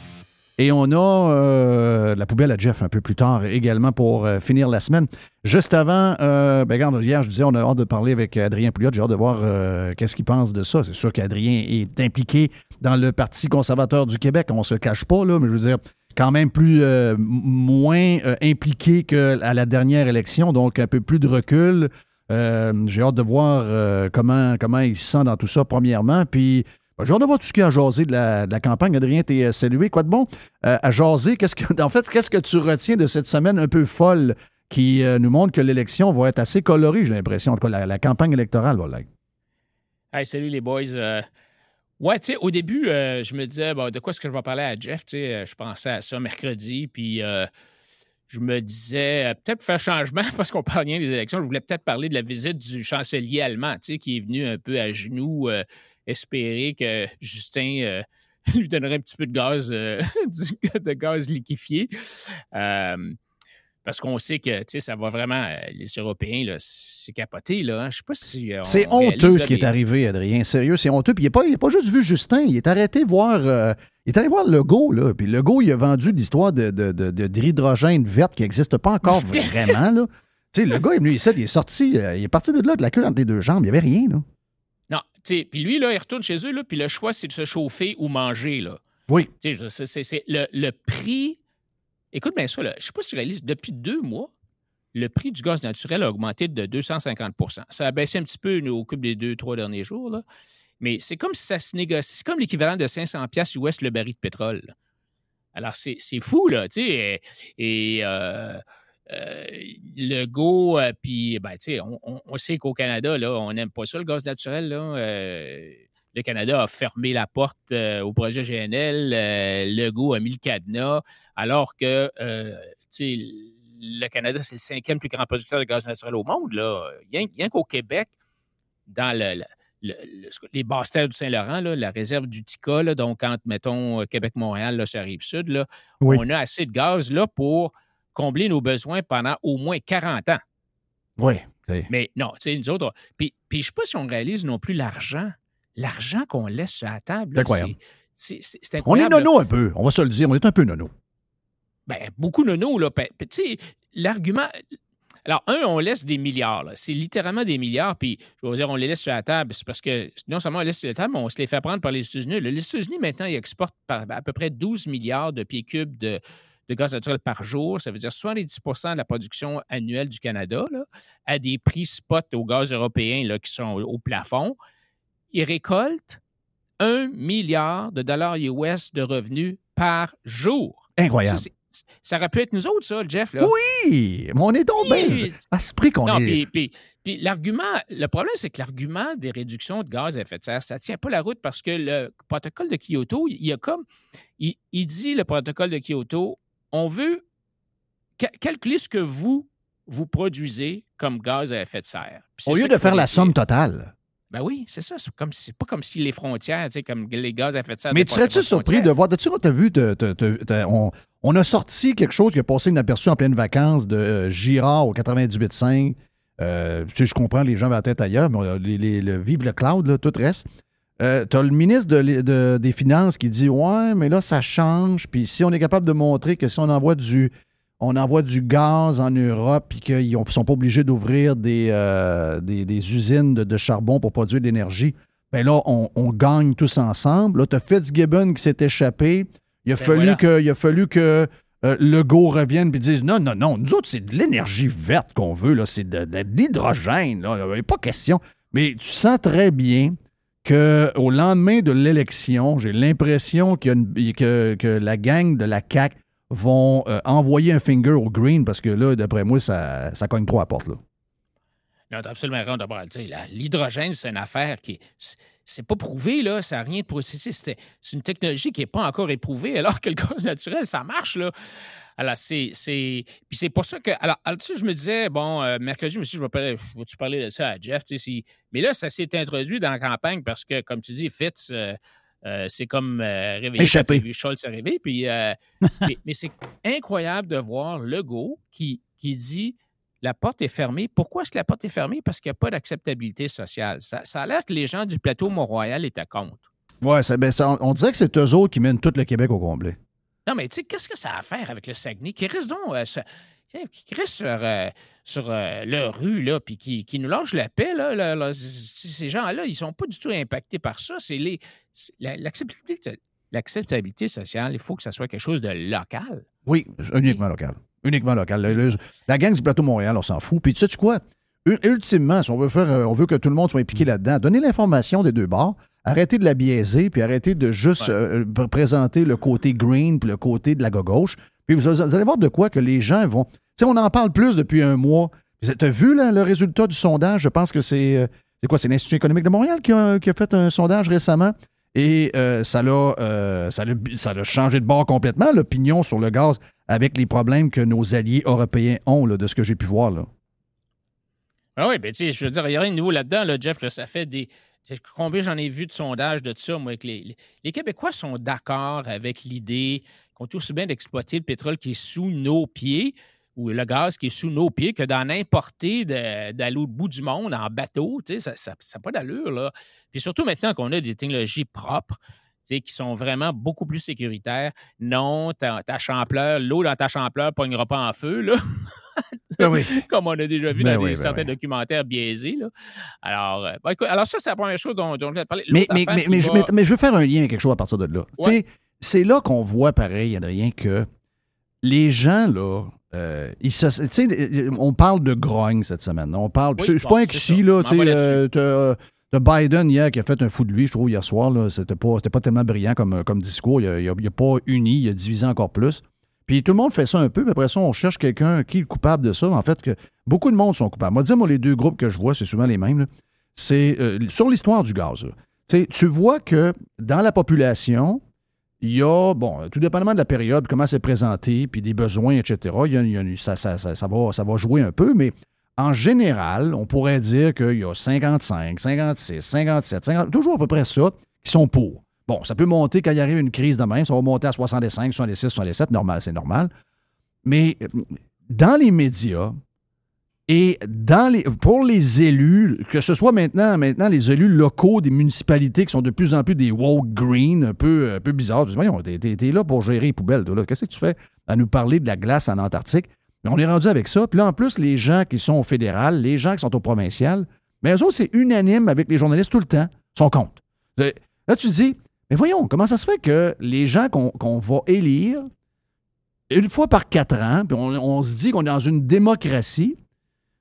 Et on a euh, la poubelle à Jeff un peu plus tard également pour euh, finir la semaine. Juste avant, euh, ben, regarde, hier, je disais, on a hâte de parler avec Adrien Pouliot. J'ai hâte de voir euh, qu'est-ce qu'il pense de ça. C'est sûr qu'Adrien est impliqué dans le Parti conservateur du Québec. On se cache pas, là, mais je veux dire, quand même plus euh, moins euh, impliqué qu'à la dernière élection, donc un peu plus de recul. Euh, J'ai hâte de voir comment, comment il se sent dans tout ça, premièrement. Puis, ben, j'ai hâte de voir tout ce qu'il a à jaser de la, campagne. Adrien, t'es salué. Quoi de bon à jaser? Qu'est-ce que, en fait, qu'est-ce que tu retiens de cette semaine un peu folle qui nous montre que l'élection va être assez colorée, j'ai l'impression. En tout cas, la, la campagne électorale va l'être. Hey, salut les boys. Ouais, tu sais, au début, euh, je me disais, de quoi est-ce que je vais parler à Jeff? Tu sais, euh, je pensais à ça mercredi, puis euh, je me disais, peut-être faire changement, parce qu'on parle rien des élections, je voulais peut-être parler de la visite du chancelier allemand, tu sais, qui est venu un peu à genoux espérer que Justin lui donnerait un petit peu de gaz, de gaz liquéfié. Parce qu'on sait que, ça va vraiment, euh, les Européens, là, c'est capoté, là. hein. Je sais pas si. euh, C'est réalise, honteux ce qui est arrivé, Adrien. Sérieux, c'est honteux. Puis il n'a pas, il a pas juste vu Justin, il est arrêté voir. euh, il est allé voir Legault, là. Puis Legault, il a vendu l'histoire de, de, de- verte qui n'existe pas encore vraiment, là. Tu sais, le gars est venu ici, il est sorti, euh, il est parti de là, de la queue entre les deux jambes. Il n'y avait rien, là. Non, tu sais, puis lui, là, il retourne chez eux, là, puis le choix, c'est de se chauffer ou manger, là. Oui. C'est le, le prix. Écoute bien ça, là, je sais pas si tu réalises, depuis deux mois, le prix du gaz naturel a augmenté de 250% Ça a baissé un petit peu au cours des deux, trois derniers jours, là. Mais c'est comme si ça se négocie. C'est comme l'équivalent de 500 pièces US le baril de pétrole. Alors, c'est fou, là, tu sais. Et, euh, euh, le go, euh, puis, ben, tu sais, on, on- on sait qu'au Canada, là, on n'aime pas ça, le gaz naturel, là. Le Canada a fermé la porte euh, au projet GNL. euh, Legault a mis le cadenas, alors que, euh, tu sais, le Canada, c'est le cinquième plus grand producteur de gaz naturel au monde, là. Rien, rien qu'au Québec, dans le- le- le- les basses terres du Saint-Laurent, la réserve du Tika, là, donc entre, mettons, Québec-Montréal, ça arrive sud, là, Oui. on a assez de gaz là, pour combler nos besoins pendant au moins 40 ans. Oui. Mais non, tu sais, nous autres, puis je ne sais pas si on réalise non plus l'argent, l'argent qu'on laisse sur la table. Incroyable. c'est- c'est On est incroyable. nono un peu, on va se le dire, on est un peu nono. Ben, beaucoup nono, là. L'argument. Alors, un, on laisse des milliards. C'est littéralement des milliards. Puis, je veux dire, on les laisse sur la table. C'est parce que non seulement on les laisse sur la table, mais on se les fait prendre par les États-Unis. Les États-Unis, maintenant, ils exportent par- à peu près 12 milliards de pieds cubes de, de gaz naturel par jour. Ça veut dire 70% de la production annuelle du Canada, là, à des prix spot au gaz européen là, qui sont au plafond. Ils récoltent 1 milliard de dollars US de revenus par jour. Incroyable. Ça, aurait pu être nous autres, ça, Jeff. Là. Oui, mais on est Oui. à ce prix qu'on est. puis, puis- puis l'argument, le problème, c'est que l'argument des réductions de gaz à effet de serre, ça ne tient pas la route parce que le protocole de Kyoto, il y a comme. Il, il dit, le protocole de Kyoto, on veut ca- calculer ce que vous, vous produisez comme gaz à effet de serre. Au lieu de faire la somme totale. Ben oui, c'est ça. C'est comme si- pas comme si les frontières, tu sais, comme les gaz à effet de serre. Mais tu serais-tu de surpris de voir. Tu as vu, on, on a sorti quelque chose qui a passé inaperçu en pleine vacances de euh, Girard au 98.5. Euh, tu sais, je comprends, les gens avaient la tête ailleurs, mais euh, les, les- le Vive le Cloud, là, tout reste. Euh, tu as le ministre de de- des Finances qui dit Ouais, mais là, ça change. Puis si on est capable de montrer que si on envoie du, on envoie du gaz en Europe puis qu'ils ne sont pas obligés d'ouvrir des, euh, des, des usines de, de charbon pour produire de l'énergie, ben là, on, on gagne tous ensemble. Là, tu as Fitzgibbon qui s'est échappé. Il a, Ben fallu voilà. que, il a fallu que euh, Legault revienne et dise non, non, non, nous autres, c'est de l'énergie verte qu'on veut, là, c'est de, de l'hydrogène. là. Il n'y a pas question. Mais tu sens très bien qu'au lendemain de l'élection, j'ai l'impression que, que la gang de la CAQ vont euh, envoyer un finger au green parce que là, d'après moi, ça, ça cogne trop à la porte. Là. Non, t'as absolument raison d'abord L'hydrogène, c'est une affaire qui. c'est- pas prouvé, là. Ça n'a rien de prouvé. C'est- une technologie qui n'est pas encore éprouvée, alors que le gaz naturel, ça marche, là. Alors, c'est. Puis c'est pour ça que. Alors, alors, tu sais, je me disais, bon, euh, mercredi, je je vais parler, vais-tu parler de ça à Jeff, tu Mais là, ça s'est introduit dans la campagne parce que, comme tu dis, Fitz. euh, euh, c'est comme euh, réveillé Échappé. vu Scholz arriver. Puis, euh, mais mais c'est incroyable de voir Legault qui, qui dit la porte est fermée. Pourquoi est-ce que la porte est fermée? Parce qu'il n'y a pas d'acceptabilité sociale. Ça, ça a l'air que les gens du plateau Mont-Royal étaient contre. Ouais, ça- ben, on dirait que c'est eux autres qui mènent tout le Québec au complet. Non, mais tu sais, qu'est-ce que ça a à faire avec le Saguenay? Qui reste donc. euh, ça- qui reste sur, sur euh, leur rue, là, puis qui, qui nous lâche la paix, là, là, ces gens-là, ils ne sont pas du tout impactés par ça. C'est les. L'acceptabilité l'acceptabilité sociale, il faut que ça soit quelque chose de local. Oui, uniquement local. Uniquement local. Le- le- la gang du plateau Montréal, on s'en fout. Puis tu sais -tu quoi? Ultimement, si on veut faire, euh, on veut que tout le monde soit impliqué là-dedans, donnez l'information des deux bords, arrêtez de la biaiser, puis arrêtez de juste euh, pr- présenter le côté green puis le côté de la gauche. Puis vous, vous allez voir de quoi que les gens vont. On en parle plus depuis un mois. Tu as vu là, le résultat du sondage? Je pense que c'est. euh, quoi? C'est l'Institut économique de Montréal qui a, fait un sondage récemment. Et euh, ça l'a euh, ça changé de bord complètement, l'opinion sur le gaz, avec les problèmes que nos alliés européens ont, là, de ce que j'ai pu voir. Là. Ah oui, ben je veux dire, il n'y a rien de nouveau là-dedans, là, Jeff. ça fait des. Combien j'en ai vu de sondages de ça, moi, les- les Québécois sont d'accord avec l'idée qu'on est aussi bien d'exploiter le pétrole qui est sous nos pieds ou le gaz qui est sous nos pieds que d'en importer d'aller au bout du monde en bateau. Ça n'a ça, ça a pas d'allure, là. Puis surtout maintenant qu'on a des technologies propres, qui sont vraiment beaucoup plus sécuritaires. Non, ta, ta champleur, l'eau dans ta champleur ne pognera pas en feu, là. Comme on a déjà vu Ben dans oui, des, ben certains oui. documentaires biaisés. Là. Alors, euh, écoute, alors, ça, c'est la première chose dont, dont je te parler. Mais, L'autre mais, mais, mais je, va- mais- mais je veux faire un lien avec quelque chose à partir de là. Ouais. C'est là qu'on voit pareil, Adrien, que les gens, là, euh, se- sais, on parle de grogne cette semaine. On parle. Oui, c'est bon, pas un là. Je tu euh, euh, Biden hier qui a fait un fou de lui, je trouve, hier soir. C'était, pas, pas tellement brillant comme, comme discours. Il a, il a- il a pas uni, il a divisé encore plus. Puis tout le monde fait ça un peu, puis après ça, on cherche quelqu'un qui est le coupable de ça. En fait, que beaucoup de monde sont coupables. Moi, dis moi, les deux groupes que je vois, c'est souvent les mêmes. C'est euh, sur l'histoire du gaz. tu vois que dans la population, il y a, bon, tout dépendamment de la période, comment c'est présenté, puis des besoins, etc., il y a- ça va jouer un peu, mais en général, on pourrait dire qu'il y a 55, 56, 57, 50, toujours à peu près ça, qui sont pour. Bon, ça peut monter quand il arrive une crise de même, ça va monter à 65, 66, 67, normal, c'est normal. Mais euh, dans les médias et dans les, pour les élus, que ce soit maintenant, maintenant les élus locaux des municipalités qui sont de plus en plus des woke green, un peu, un peu bizarres. Tu dis, t'es, là pour gérer les poubelles. Qu'est-ce que tu fais à nous parler de la glace en Antarctique? On est rendu avec ça. Puis là, en plus, les gens qui sont au fédéral, les gens qui sont au provincial, mais eux autres, c'est unanime avec les journalistes tout le temps, sont contre. Euh, Là, tu dis, mais voyons, comment ça se fait que les gens qu'on va élire une fois par quatre ans, puis on se dit qu'on est dans une démocratie,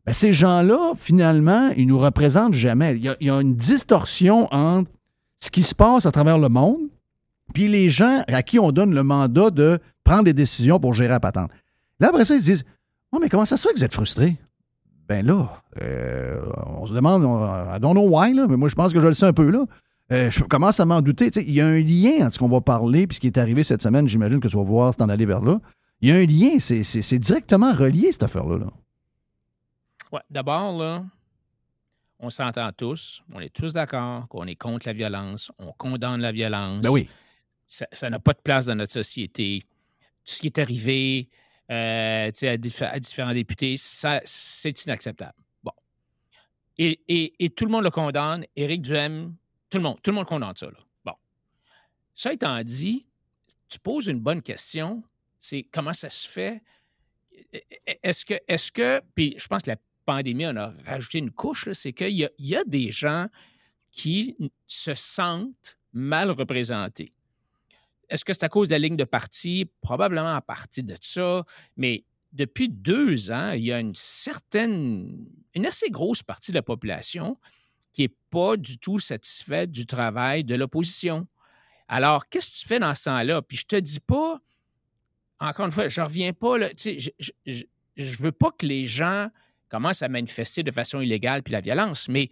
ben ces gens-là, finalement, ils nous représentent jamais. Il y, a, une distorsion entre ce qui se passe à travers le monde, puis les gens à qui on donne le mandat de prendre des décisions pour gérer la patente. Là, après ça, ils se disent Oh, mais comment ça se fait que vous êtes frustrés? Ben là, euh, on se demande, on- I don't know why, là, mais moi, je pense que je le sais un peu, là. Euh, je commence à m'en douter. Il y a un lien entre ce qu'on va parler puis ce qui est arrivé cette semaine. J'imagine que tu vas voir t'en aller vers là. Il y a un lien. C'est directement relié, cette affaire-là. là. Ouais, D'abord, là, on s'entend tous, on est tous d'accord qu'on est contre la violence, on condamne la violence. Ben oui. Ça n'a pas de place dans notre société. Tout ce qui est arrivé euh, à, à différents députés, ça, c'est inacceptable. Bon. Et, et- et tout le monde le condamne. Éric Duhem, tout le monde, tout le monde condamne ça. Là. Bon. Ça étant dit, tu poses une bonne question, c'est comment ça se fait? Est-ce que, est-ce que, puis je pense que la pandémie en a rajouté une couche, c'est qu'il y a, des gens qui se sentent mal représentés. Est-ce que c'est à cause de la ligne de parti? Probablement à partir de ça, mais depuis deux ans, il y a une certaine, une assez grosse partie de la population qui n'est pas du tout satisfaite du travail de l'opposition. Alors, qu'est-ce que tu fais dans ce temps-là? Puis je te dis pas, encore une fois, je reviens pas, là, je, je, je- je veux pas que les gens commencent à manifester de façon illégale puis la violence, mais,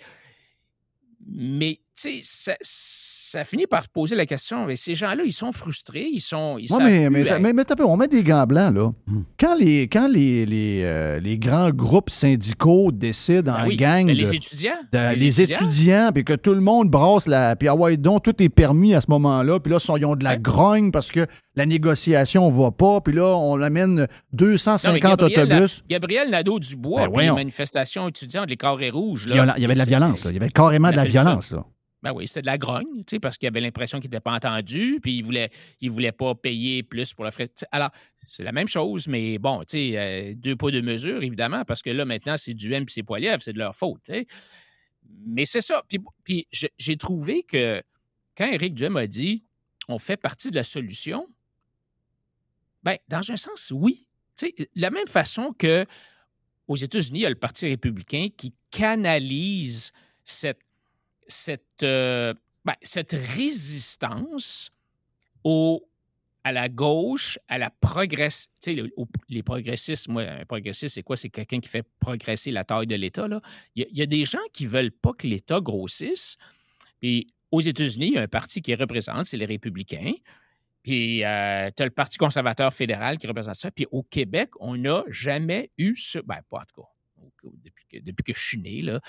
mais tu sais, ça, ça finit par poser la question, mais ces gens-là, ils sont frustrés, ils sont... Ils Ouais, savent mais, mais, mais, mais t'as peu, on met des gants blancs, là. Quand les, quand les, les, euh, les grands groupes syndicaux décident Ben en oui, gang de- les étudiants. de- les, étudiants, puis que tout le monde brasse la. Puis ah ouais, donc tout est permis à ce moment-là. Puis là, ils ont de la grogne parce que la négociation va pas. Puis là, on amène Non, mais 250 Gabriel, autobus. Gabriel Nadeau-Dubois, Ben voyons. manifestations étudiantes, les carrés rouges. là, Il y avait de la c'est- violence. là. Il y avait carrément de la ça. violence. Là. Ben oui, c'était de la grogne, tu sais, parce qu'il avait l'impression qu'il n'était pas entendu, puis il voulait, il voulait pas payer plus pour le frais. Alors, c'est la même chose, mais bon, tu sais, euh, deux poids, deux mesures, évidemment, parce que là, maintenant, c'est du M puis c'est Poilievre, c'est de leur faute. Mais c'est ça. Puis, puis j'ai trouvé que quand Éric Duhem a dit on fait partie de la solution, ben, dans un sens, oui. Tu sais, de la même façon que aux États-Unis, il y a le Parti républicain qui canalise cette, cette, euh, ben, cette résistance au, à la gauche, à la progress. Tu sais, les progressistes, moi, un progressiste, c'est quoi? C'est quelqu'un qui fait progresser la taille de l'État. Il il y a des gens qui ne veulent pas que l'État grossisse. Puis aux États-Unis, il y a un parti qui représente, c'est les républicains. Puis tu as le Parti conservateur fédéral qui représente ça. Puis au Québec, on n'a jamais eu ce. Ben, pas en tout cas, depuis que, depuis que je suis né, là.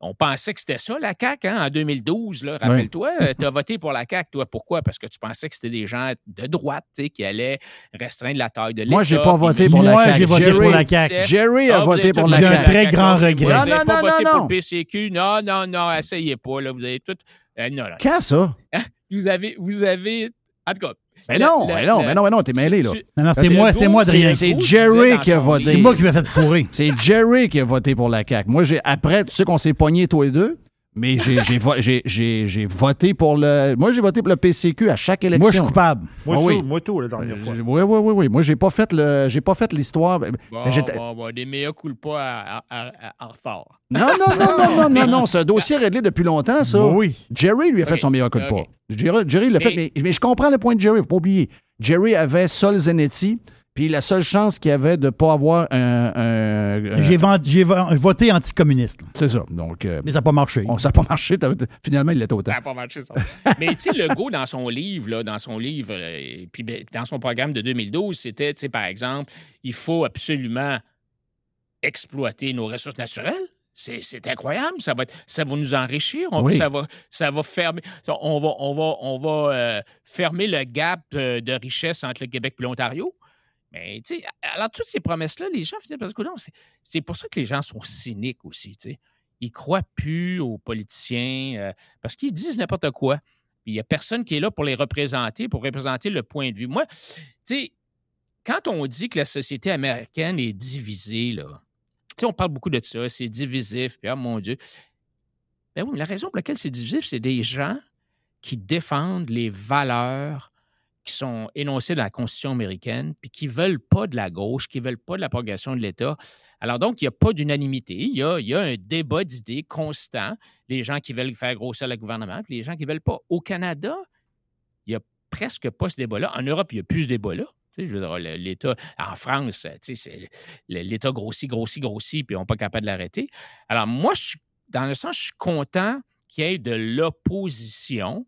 On pensait que c'était ça, la CAQ, hein, en 2012. là. Rappelle-toi, tu as voté pour la CAQ, toi. Pourquoi? Parce que tu pensais que c'était des gens de droite qui allaient restreindre la taille de l'État. Moi, j'ai pas voté pour la Moi, CAQ. j'ai voté Jerry- pour la CAQ. Jerry a Ah, voté pour la J'ai un CAQ. très grand CAQ. regret. Non, non, pas non, voté non, pour non. le PCQ. Non, non, non, essayez pas. Là, vous avez tout. Euh, non, non. Quand ça? Vous avez, vous avez. En tout cas. Mais non, le- mais non, le- mais non, mais non, t'es mêlé, là. Non, non, c'est moi, c'est moi, Adrien. C'est Jerry qui a voté. C'est moi qui m'a fait fourrer. C'est Jerry qui a voté pour la CAQ. Moi, j'ai après, tu sais qu'on s'est pognés tous les deux, mais j'ai j'ai vo- j'ai- j'ai- j'ai voté pour le. Moi, j'ai voté pour le PCQ à chaque élection. Moi, je suis coupable. Moi, Ah oui. moi tout, la dernière fois. Oui, oui, oui, oui. Moi, j'ai pas fait le, j'ai pas fait l'histoire. Bon, bon, bon, des meilleurs culpas à, à, à- à- en retard. Non, non, non, non, non, non, non. C'est un dossier réglé depuis longtemps, ça. Oui. Jerry lui a fait son meilleur coup de ok. pas. Jerry, Jerry l'a Mais- fait, mais, mais je comprends le point de Jerry, faut pas oublier. Jerry avait Sol Zanetti, puis la seule chance qu'il avait de ne pas avoir un. un- un- J'ai vend- j'ai vo- voté anticommuniste. C'est ça. Donc, euh, Mais ça n'a pas marché. bon, ça n'a pas marché. Finalement, il était autant. Ça n'a pas marché, ça. Mais tu sais, Legault, dans son livre, là, dans son livre, euh, et puis ben, dans son programme de 2012, c'était, tu sais, par exemple, il faut absolument exploiter nos ressources naturelles. C'est, c'est incroyable, ça va, être- ça va nous enrichir, on- Oui. ça, va, ça va fermer, on va, on va, on va euh, fermer le gap de richesse entre le Québec et l'Ontario. Mais tu sais, alors toutes ces promesses-là, les gens finalement parce que c'est, pour ça que les gens sont cyniques aussi, tu sais. Ils croient plus aux politiciens euh, parce qu'ils disent n'importe quoi. Il n'y a personne qui est là pour les représenter, pour représenter le point de vue. Moi, tu sais, quand on dit que la société américaine est divisée, là, tu sais, on parle beaucoup de ça, c'est divisif, puis ah mon Dieu. Ben oui, mais la raison pour laquelle c'est divisif, c'est des gens qui défendent les valeurs qui sont énoncées dans la Constitution américaine, puis qui ne veulent pas de la gauche, qui ne veulent pas de la progression de l'État. Alors donc, il n'y a pas d'unanimité, il y a, un débat d'idées constant, les gens qui veulent faire grossir le gouvernement, puis les gens qui ne veulent pas. Au Canada, il n'y a presque pas ce débat-là. En Europe, il n'y a plus ce débat-là. L'État, en France, l'État grossit, grossit, grossit, puis on n'est pas capable de l'arrêter. Alors, moi, je dans le sens, je suis content qu'il y ait de l'opposition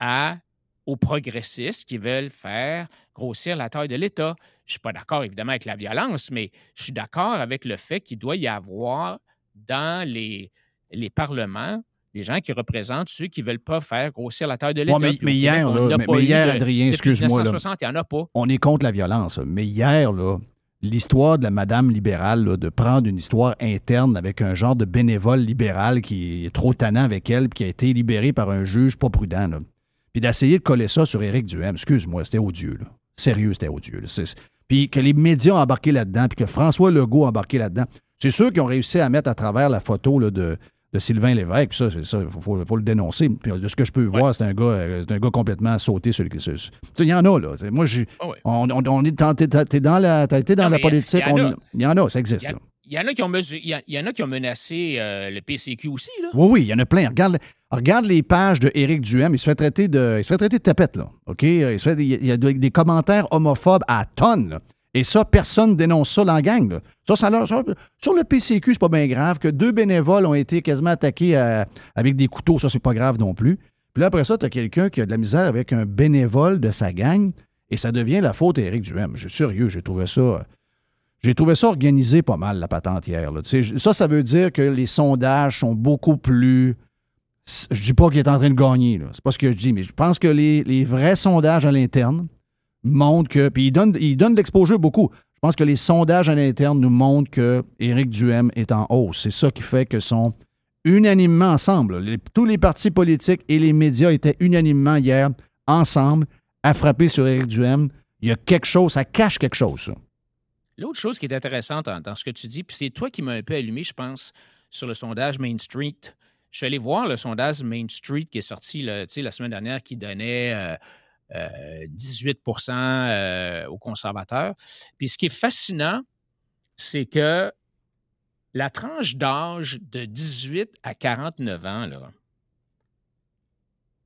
à, aux progressistes qui veulent faire grossir la taille de l'État. Je ne suis pas d'accord, évidemment, avec la violence, mais je suis d'accord avec le fait qu'il doit y avoir dans les, les parlements des gens qui représentent ceux qui ne veulent pas faire grossir la taille de l'État. Ouais, mais- hier, là, mais- hier, de- Adrien, excuse-moi, là. 1960, il n'y en a pas. On est contre la violence. Mais hier, là, l'histoire de la madame libérale, là, de prendre une histoire interne avec un genre de bénévole libéral qui est trop tannant avec elle, puis qui a été libéré par un juge pas prudent, là. Puis d'essayer de coller ça sur Éric Duhem, excuse-moi, c'était odieux. Là. Sérieux, c'était odieux. là. Puis que les médias ont embarqué là-dedans, puis que François Legault a embarqué là-dedans. C'est sûr qu'ils ont réussi à mettre à travers la photo là, de, de Sylvain Lévesque. puis Ça, il faut, faut le dénoncer. Puis de ce que je peux voir, c'est un gars, euh, un gars complètement sauté sur le. sur- sur- il y en a, là. Moi, j'ai. Ouais. On, on- on est dans, t'es dans la, t'as été dans Non, la il y politique. il y y en a, ça existe. Y, y en a qui ont menacé euh, le PCQ aussi. Oui, oui, il y en a plein. Regarde, les pages de Éric Duhem. Il se fait traiter de, il se fait traiter de tapette? Il, y a des, commentaires homophobes à tonnes. Et ça, personne dénonce ça dans la gang. Ça, ça sur le PCQ, c'est pas bien grave. Que deux bénévoles ont été quasiment attaqués à- avec des couteaux, ça, c'est pas grave non plus. Puis là, après ça, tu quelqu'un qui a de la misère avec un bénévole de sa gang et ça devient la faute à Éric Duhem. Je suis sérieux, j'ai trouvé ça. J'ai trouvé ça organisé pas mal, la patente hier. Ça, ça veut dire que les sondages sont beaucoup plus. Je dis pas qu'il est en train de gagner, c'est pas ce que je dis, mais je pense que les, vrais sondages à l'interne montrent que. Puis ils donnent, ils l'exposure beaucoup. Je pense que les sondages à l'interne nous montrent que Éric Duhem est en hausse. C'est ça qui fait que sont unanimement ensemble. Tous les partis politiques et les médias étaient unanimement hier ensemble à frapper sur Éric Duhem. Il y a quelque chose, ça cache quelque chose, ça. L'autre chose qui est intéressante dans, ce que tu dis, puis c'est toi qui m'as un peu allumé, je pense, sur le sondage Main Street. Je suis allé voir le sondage Main Street qui est sorti la semaine dernière qui donnait euh, euh, 18% euh, aux conservateurs. Puis ce qui est fascinant, c'est que la tranche d'âge de 18 à 49 ans,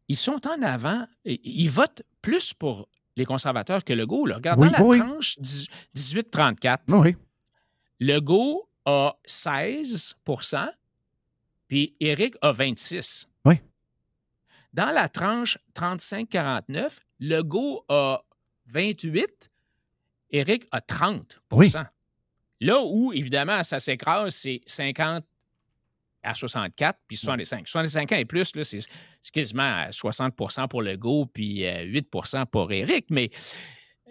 ils sont en avant, ils votent plus pour les conservateurs que Legault. Là. Oui, la oui. tranche 18-34, Oui. Legault a 16% puis Éric a 26 Oui. Dans la tranche 35-49, Legault a 28 Éric a 30 Oui. Là où, évidemment, ça s'écrase, c'est 50 à 64, puis 65. 65 ans et plus, là, c'est quasiment à 60% pour Legault, puis euh, 8% pour Éric. Mais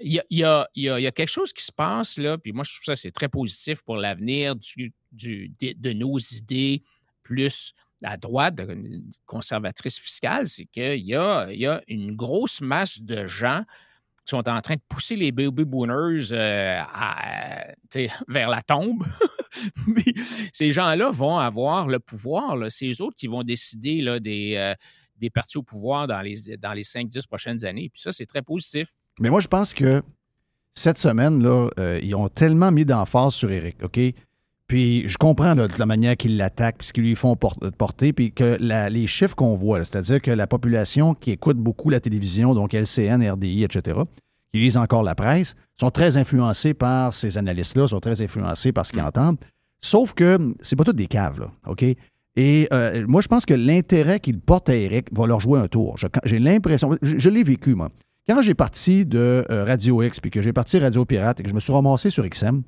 il y a, y a- y a- il y a quelque chose qui se passe, là, puis moi, je trouve ça, c'est très positif pour l'avenir du, du- de, de nos idées plus à droite, de- conservatrice fiscale, c'est qu'il y a, y a une grosse masse de gens sont en train de pousser les baby boomers euh, vers la tombe. Mais ces gens-là vont avoir le pouvoir. C'est eux autres qui vont décider des, euh, des partis au pouvoir dans les, dans les 5-10 prochaines années. Puis ça, c'est très positif. Mais moi, je pense que cette semaine, là, euh, ils ont tellement mis d'emphase sur Eric, OK? Puis je comprends là, de la manière qu'ils l'attaquent, puis ce qu'ils lui font por- porter, puis que la- les chiffres qu'on voit, c'est-à-dire que la population qui écoute beaucoup la télévision, donc LCN, RDI, etc., qui lisent encore la presse, sont très influencés par ces analystes-là, sont très influencés par ce qu'ils entendent. Sauf que c'est pas toutes des caves, là, OK? Et euh, moi, je pense que l'intérêt qu'ils portent à Eric va leur jouer un tour. J'ai l'impression, je, je l'ai vécu, moi. Quand j'ai parti de euh, Radio X, puis que j'ai parti Radio Pirate et que je me suis ramassé sur XM,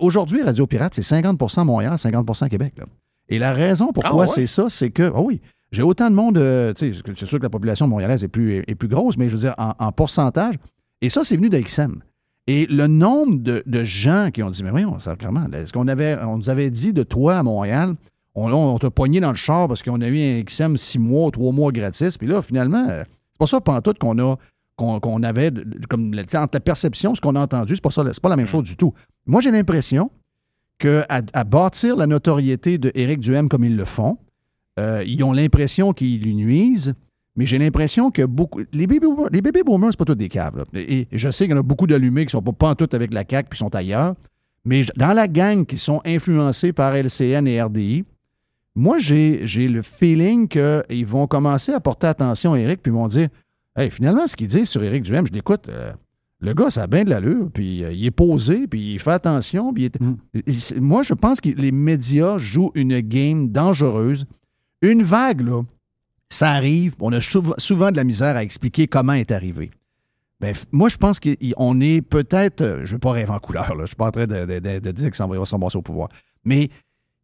aujourd'hui, Radio Pirate, c'est 50% Montréal, 50% Québec. là. Et la raison pourquoi Ah ouais? c'est ça, c'est que, ah oui, j'ai autant de monde, euh, c'est sûr que la population montréalaise est plus, est plus grosse, mais je veux dire, en, en pourcentage, et ça, c'est venu de XM. Et le nombre de, de gens qui ont dit, mais voyons, ça, clairement, est-ce qu'on avait, on nous avait dit de toi à Montréal, on, on t'a pogné dans le char parce qu'on a eu un XM six mois, trois mois gratis, puis là, finalement, euh, c'est pas ça pantoute qu'on a qu'on avait comme entre la perception, ce qu'on a entendu, c'est pas ça, c'est pas la même chose du tout. Moi, j'ai l'impression que à, à bâtir la notoriété de Éric Duhem comme ils le font, euh, ils ont l'impression qu'ils lui nuisent, mais j'ai l'impression que beaucoup. Les baby boomers, les baby boomers, c'est pas tous des caves. là. Et, et je sais qu'il y en a beaucoup d'allumés qui sont pas pantoute avec la CAQ puis sont ailleurs. Mais dans la gang qui sont influencés par LCN et RDI, moi, j'ai j'ai le feeling qu'ils vont commencer à porter attention à Éric puis ils vont dire Hey, finalement, ce qu'ils disent sur Éric Duhem, je l'écoute. euh, le gars, ça a bien de l'allure, puis euh, il est posé, puis il fait attention. Puis il est- Mm. Moi, je pense que les médias jouent une game dangereuse. Une vague, là, ça arrive. On a sou- souvent de la misère à expliquer comment est arrivé. Ben, moi, je pense qu'on est peut-être. euh, Je ne veux pas rêver en couleur, là. Je ne suis pas en train de, de- de- de dire que ça va se ramasser au pouvoir. Mais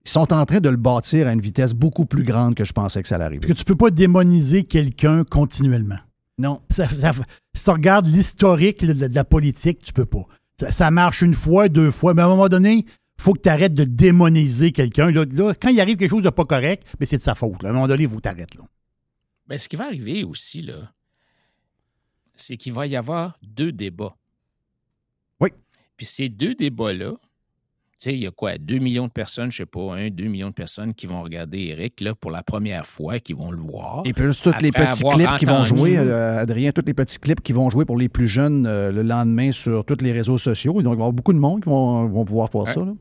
ils sont en train de le bâtir à une vitesse beaucoup plus grande que je pensais que ça allait arriver. Parce que tu peux pas démoniser quelqu'un continuellement. Non. Ça- ça- si tu regardes l'historique de, de la politique, tu peux pas. Ça, ça marche une fois, deux fois, mais à un moment donné, il faut que tu arrêtes de démoniser quelqu'un. Là, là, quand il arrive quelque chose de pas correct, ben c'est de sa faute. là. À un moment donné, il faut que tu arrêtes. Là. Ben, ce qui va arriver aussi, là, c'est qu'il va y avoir deux débats. Oui. Puis ces deux débats-là, tu sais, il y a quoi, 2 millions de personnes, je sais pas, 1, 2 millions de personnes qui vont regarder Eric là, pour la première fois, qui vont le voir. Et plus tous les petits clips qui vont jouer, euh, Adrien, tous les petits clips qui vont jouer pour les plus jeunes euh, le lendemain sur tous les réseaux sociaux. Donc, il va y avoir beaucoup de monde qui vont, vont pouvoir voir ça. là.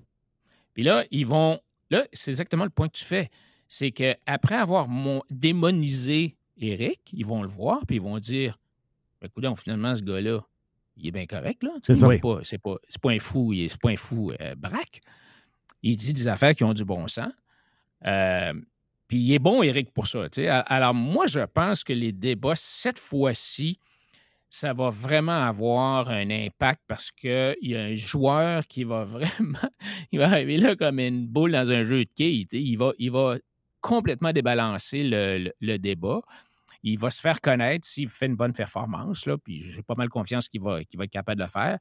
Puis là, ils vont. Là, c'est exactement le point que tu fais. C'est qu'après avoir mon- démonisé Eric, ils vont le voir, puis ils vont dire Écoute, finalement, ce gars-là, il est bien correct, là. C'est. C'est pas, c'est pas, c'est pas un fou, c'est pas un fou euh, braque. Il dit des affaires qui ont du bon sens. Euh, puis il est bon, Eric, pour ça. Alors, moi, je pense que les débats, cette fois-ci, ça va vraiment avoir un impact parce qu'il y a un joueur qui va vraiment. Il va arriver là comme une boule dans un jeu de quilles. Il va, il va complètement débalancer le, le- le débat. Il va se faire connaître s'il fait une bonne performance. Là, puis j'ai pas mal confiance qu'il va, va être capable de le faire.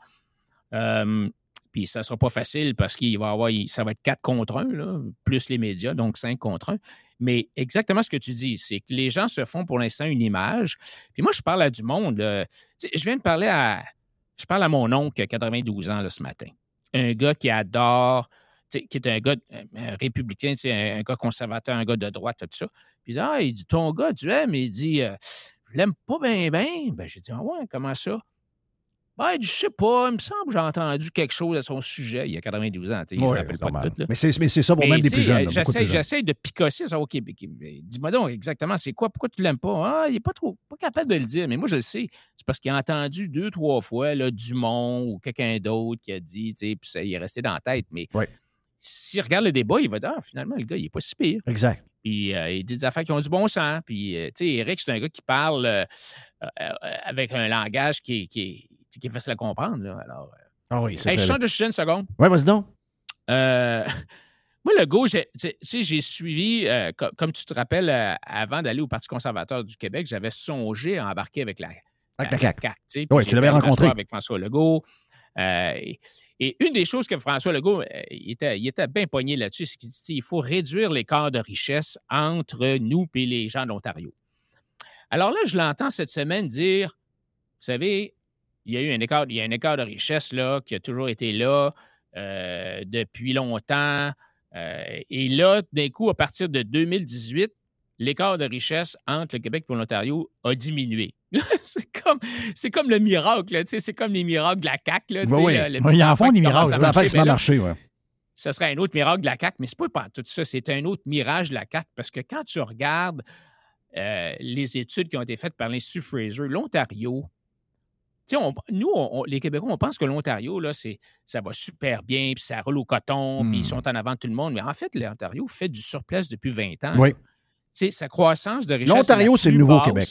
Puis ça sera pas facile parce qu'il va avoir, ça va être 4 contre 1, là, plus les médias, donc 5 contre 1. Mais exactement ce que tu dis, c'est que les gens se font pour l'instant une image. Puis moi, je parle à du monde. je viens de parler à. Je parle à mon oncle qui a 92 ans là, ce matin. Un gars qui adore, qui est un gars un- un républicain, un, un gars conservateur, un gars de droite, tout ça. Puis il dit, ah, il dit, ton gars, tu aimes? Il dit, euh, je l'aime pas bien, bien. Ben, j'ai dit, ah ouais, comment ça? Ben, je sais pas, il me semble que j'ai entendu quelque chose à son sujet. Il a 92 ans, il se pas de tout. là. Mais c'est ça pour même des plus jeunes. euh, J'essaie, jeunes. j'essaie de picosser ça. OK, dis-moi donc exactement, c'est quoi? Pourquoi tu l'aimes pas? Ah, il n'est pas trop pas capable de le dire, mais moi, je le sais. C'est parce qu'il a entendu deux, trois fois là, Dumont ou quelqu'un d'autre qui a dit, tu sais, puis ça il est resté dans la tête. Mais Ouais. S'il regarde le débat, il va dire, ah, finalement, le gars, il n'est pas si pire. Exact. Puis euh, il dit des affaires qui ont du bon sens. Puis, euh, tu sais, Eric, c'est un gars qui parle euh, avec un langage qui est, qui est, qui est facile à comprendre. Là. Alors, Ah oui, c'est hey, je change de sujet une seconde. Ouais, vas-y donc. Moi, le go, tu sais, j'ai suivi, co- comme tu te rappelles, avant d'aller au Parti conservateur du Québec, j'avais songé à embarquer avec la, Avec la CAQ. puis Ouais, j'ai tu l'avais rencontré. avec François Legault. Et, et une des choses que François Legault, euh, était, bien pogné là-dessus, c'est qu'il dit il faut réduire l'écart de richesse entre nous et les gens de l'Ontario. Alors là, je l'entends cette semaine dire vous savez, il y a eu un écart, il y a un écart de richesse là, qui a toujours été là euh, depuis longtemps. Euh, et là, d'un coup, à partir de 2018, l'écart de richesse entre le Québec et l'Ontario a diminué. c'est comme, c'est comme le miracle, c'est comme les miracles de la CAQ. Là, Oui, oui. le- le Oui, petit ils en font des miracles. C'est l'affaire qui marcher, ouais. ce serait un autre miracle de la CAQ, mais c'est pas pas tout ça, c'est un autre mirage de la CAQ parce que quand tu regardes euh, les études qui ont été faites par l'Institut Fraser, l'Ontario, on- nous, on- on- les Québécois, on pense que l'Ontario, là, c'est, ça va super bien, puis ça roule au coton, puis Hmm. ils sont en avant de tout le monde. Mais en fait, l'Ontario fait du surplace depuis 20 ans. Oui. Sa croissance de richesse. L'Ontario, c'est le nouveau basse. Québec.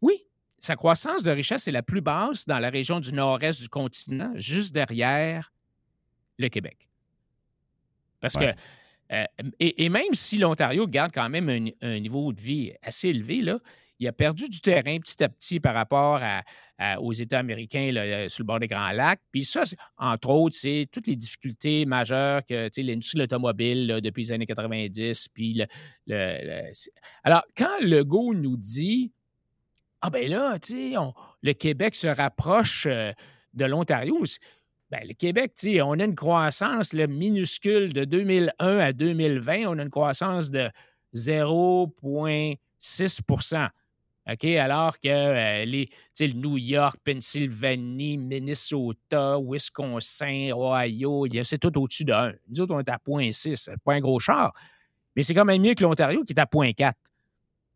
Oui. Sa croissance de richesse est la plus basse dans la région du nord-est du continent, juste derrière le Québec. Parce Ouais. que, euh, et, et même si l'Ontario garde quand même un, un niveau de vie assez élevé, là, il a perdu du terrain petit à petit par rapport à- aux États américains là, euh, sur le bord des Grands Lacs. Puis ça, entre autres, c'est toutes les difficultés majeures que l'industrie de l'automobile là, depuis les années 90. Puis le, le- Alors, quand Legault nous dit Ah ben là, on- le Québec se rapproche euh, de l'Ontario, ben, le Québec, on a une croissance minuscule de 2001 à 2020, on a une croissance de 0,6 OK? Alors que euh, les, New York, Pennsylvanie, Minnesota, Wisconsin, Ohio, c'est tout au-dessus de 1. Nous autres, on est à 0,6. C'est pas un gros char. Mais c'est quand même mieux que l'Ontario qui est à 0,4.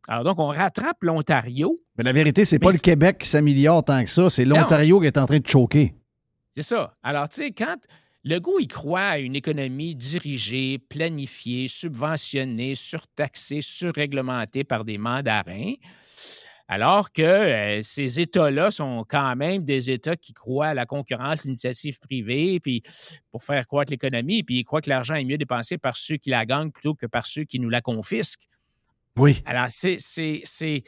Alors donc, on rattrape l'Ontario. Mais la vérité, c'est pas le Québec qui s'améliore tant que ça, c'est l'Ontario qui est en train de choquer. C'est ça. Alors, tu sais, quand le goût, il croit à une économie dirigée, planifiée, subventionnée, surtaxée, surréglementée par des mandarins, alors que euh, ces États-là sont quand même des États qui croient à la concurrence, l'initiative privée, puis pour faire croître l'économie, puis ils croient que l'argent est mieux dépensé par ceux qui la gagnent plutôt que par ceux qui nous la confisquent. Oui. Alors, c'est. c'est, c'est-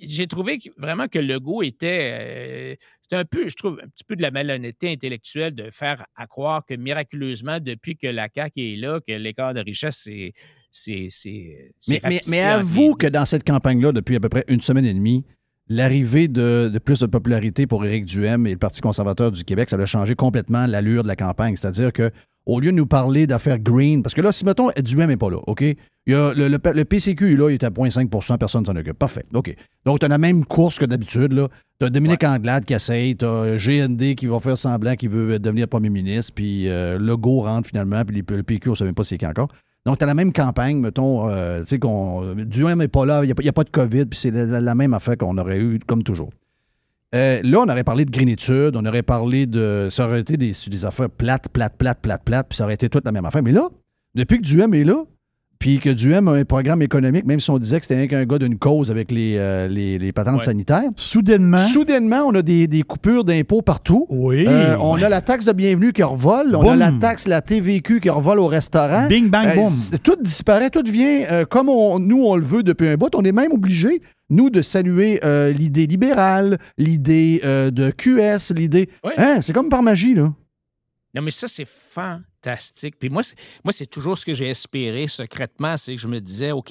J'ai trouvé que- vraiment que Legault était. euh, c'était un peu, je trouve, un petit peu de la malhonnêteté intellectuelle de faire à croire que miraculeusement, depuis que la CAQ est là, que l'écart de richesse, c'est. C'est, Mais, avoue que dans cette campagne-là, depuis à peu près une semaine et demie, l'arrivée de, de plus de popularité pour Éric Duhem et le Parti conservateur du Québec, ça a changé complètement l'allure de la campagne. C'est-à-dire que au lieu de nous parler d'affaires green, parce que là, si mettons, Duhem n'est pas là, OK? Il y a le, le- le PCQ, là, il est à 0,5% personne s'en occupe. Parfait. OK. Donc, tu as la même course que d'habitude, là. Tu as Dominique Anglade qui essaye, tu as GND qui va faire semblant qu'il veut devenir premier ministre, puis euh, Legault rentre finalement, puis le PQ, on ne sait même pas c'est qui encore. Donc, tu as la même campagne, mettons, euh, tu sais, qu'on. Duhem n'est pas là, il n'y a, pas- de COVID, puis c'est la, même affaire qu'on aurait eu comme toujours. Euh, là, on aurait parlé de greenitude, on aurait parlé de. Ça aurait été des affaires plates, plates, plates, plates, plates, puis ça aurait été toute la même affaire. Mais là, depuis que Duhem est là, puis que Duhem a un programme économique, même si on disait que c'était qu'un gars d'une cause avec les, euh, les, les patentes Ouais. sanitaires, Soudainement. soudainement, on a des, des coupures d'impôts partout. oui. Euh, on a la taxe de bienvenue qui revole, on a Boum. la taxe, la TVQ qui revole au restaurant. Bing, bang, Euh, boom. c- tout disparaît, tout vient euh, comme on- nous, on le veut depuis un bout. On est même obligé, nous, de saluer euh, l'idée libérale, l'idée euh, de QS, l'idée. Ouais. Hein, c'est comme par magie, là. Non, mais ça, c'est fantastique. Puis moi, c'est, moi, c'est toujours ce que j'ai espéré secrètement, c'est que je me disais, OK,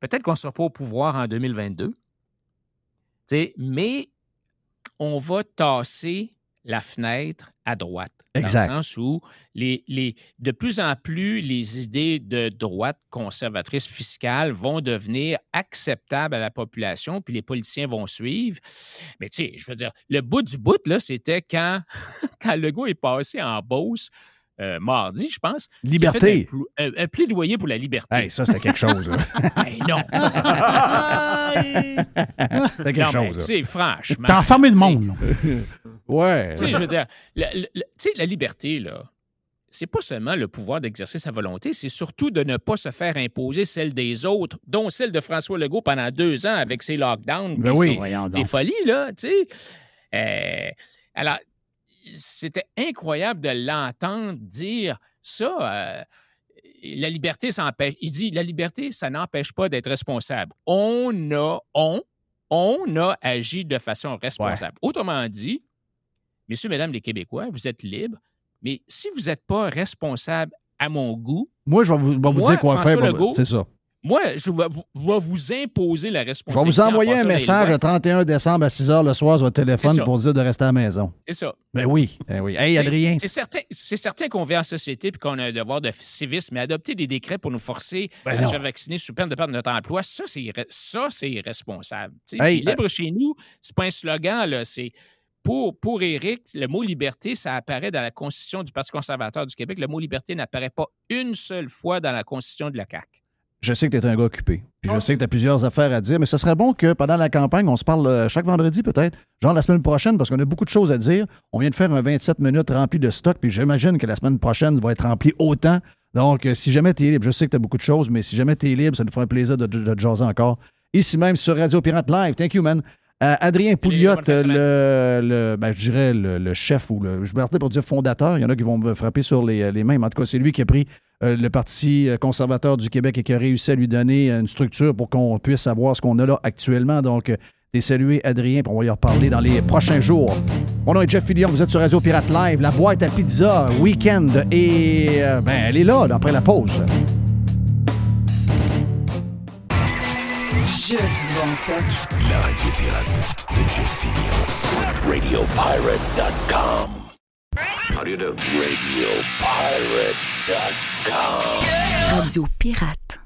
peut-être qu'on ne sera pas au pouvoir en 2022, tu sais, mais on va tasser la fenêtre à droite. Exact. Dans le sens où les, les, de plus en plus, les idées de droite conservatrice fiscale vont devenir acceptables à la population, puis les politiciens vont suivre. Mais tu sais, je veux dire, le bout du bout, là, c'était quand, quand Legault est passé en Beauce, euh, mardi, je pense. Liberté. fait Un, plou- un- un plaidoyer pour la liberté. Hey, ça, c'était quelque chose. là. Ben non. c'était quelque non, chose. sais, franchement. T'as enfermé le monde. Ouais. Tu sais, je veux dire, la, la- la- tu sais, la liberté, là, c'est pas seulement le pouvoir d'exercer sa volonté, c'est surtout de ne pas se faire imposer celle des autres, dont celle de François Legault pendant deux ans avec ses lockdowns. Ben oui. ses- folies, là, tu sais. Euh, alors, c'était incroyable de l'entendre dire ça. euh, la liberté, ça empêche. Il dit la liberté, ça n'empêche pas d'être responsable. On a, on, on a agi de façon responsable. Autrement dit, messieurs, mesdames les Québécois, vous êtes libres, mais si vous n'êtes pas responsable à mon goût, Moi, je vais vous, je vais vous Moi, dire quoi François faire. Legault, C'est ça. Moi, je vais, vous- imposer la Je vais responsabilité. vous en envoyer un message le 31 décembre à 6 h le soir sur le téléphone pour dire de rester à la maison. C'est ça. Ben oui. Ben oui. Hey, Adrien. C'est certain, certain qu'on vit en société et qu'on a un devoir de civisme, mais adopter des décrets pour nous forcer Ben à non. se faire vacciner sous peine de perdre notre emploi, ça, c'est, ça, c'est irresponsable. Hey, puis libre chez nous, c'est pas un slogan, là, c'est. Pour, pour Éric, le mot liberté, ça apparaît dans la Constitution du Parti conservateur du Québec. Le mot liberté n'apparaît pas une seule fois dans la Constitution de la CAQ. Je sais que tu es un gars occupé. Puis je sais que tu as plusieurs affaires à dire, mais ce serait bon que pendant la campagne, on se parle euh, chaque vendredi peut-être, genre la semaine prochaine, parce qu'on a beaucoup de choses à dire. On vient de faire un 27 minutes rempli de stock, puis j'imagine que la semaine prochaine va être remplie autant. Donc, euh, si jamais tu es libre, je sais que tu as beaucoup de choses, mais si jamais tu es libre, ça nous fera un plaisir de, de, de te jaser encore. Ici même sur Radio Pirate Live. Thank you, man. Euh, Adrien Pouliot, le, le- ben, je dirais le, le chef ou le, je vais pour dire fondateur. Il y en a qui vont me frapper sur les, les mains. Mais en tout cas, c'est lui qui a pris euh, le Parti euh, conservateur du Québec et qui a réussi à lui donner une structure pour qu'on puisse savoir ce qu'on a là actuellement. Donc, euh, t'es salué, Adrien, puis on va y reparler dans les prochains jours. Mon nom est Jeff Fillion, vous êtes sur Radio Pirate Live, la boîte à pizza, week-end, et euh, ben, elle est là, après la pause. Juste du bon stock. La radio pirate de Jeff Fillion. RadioPirate.com. How do you do? RadioPirate.com. Radio Pirate.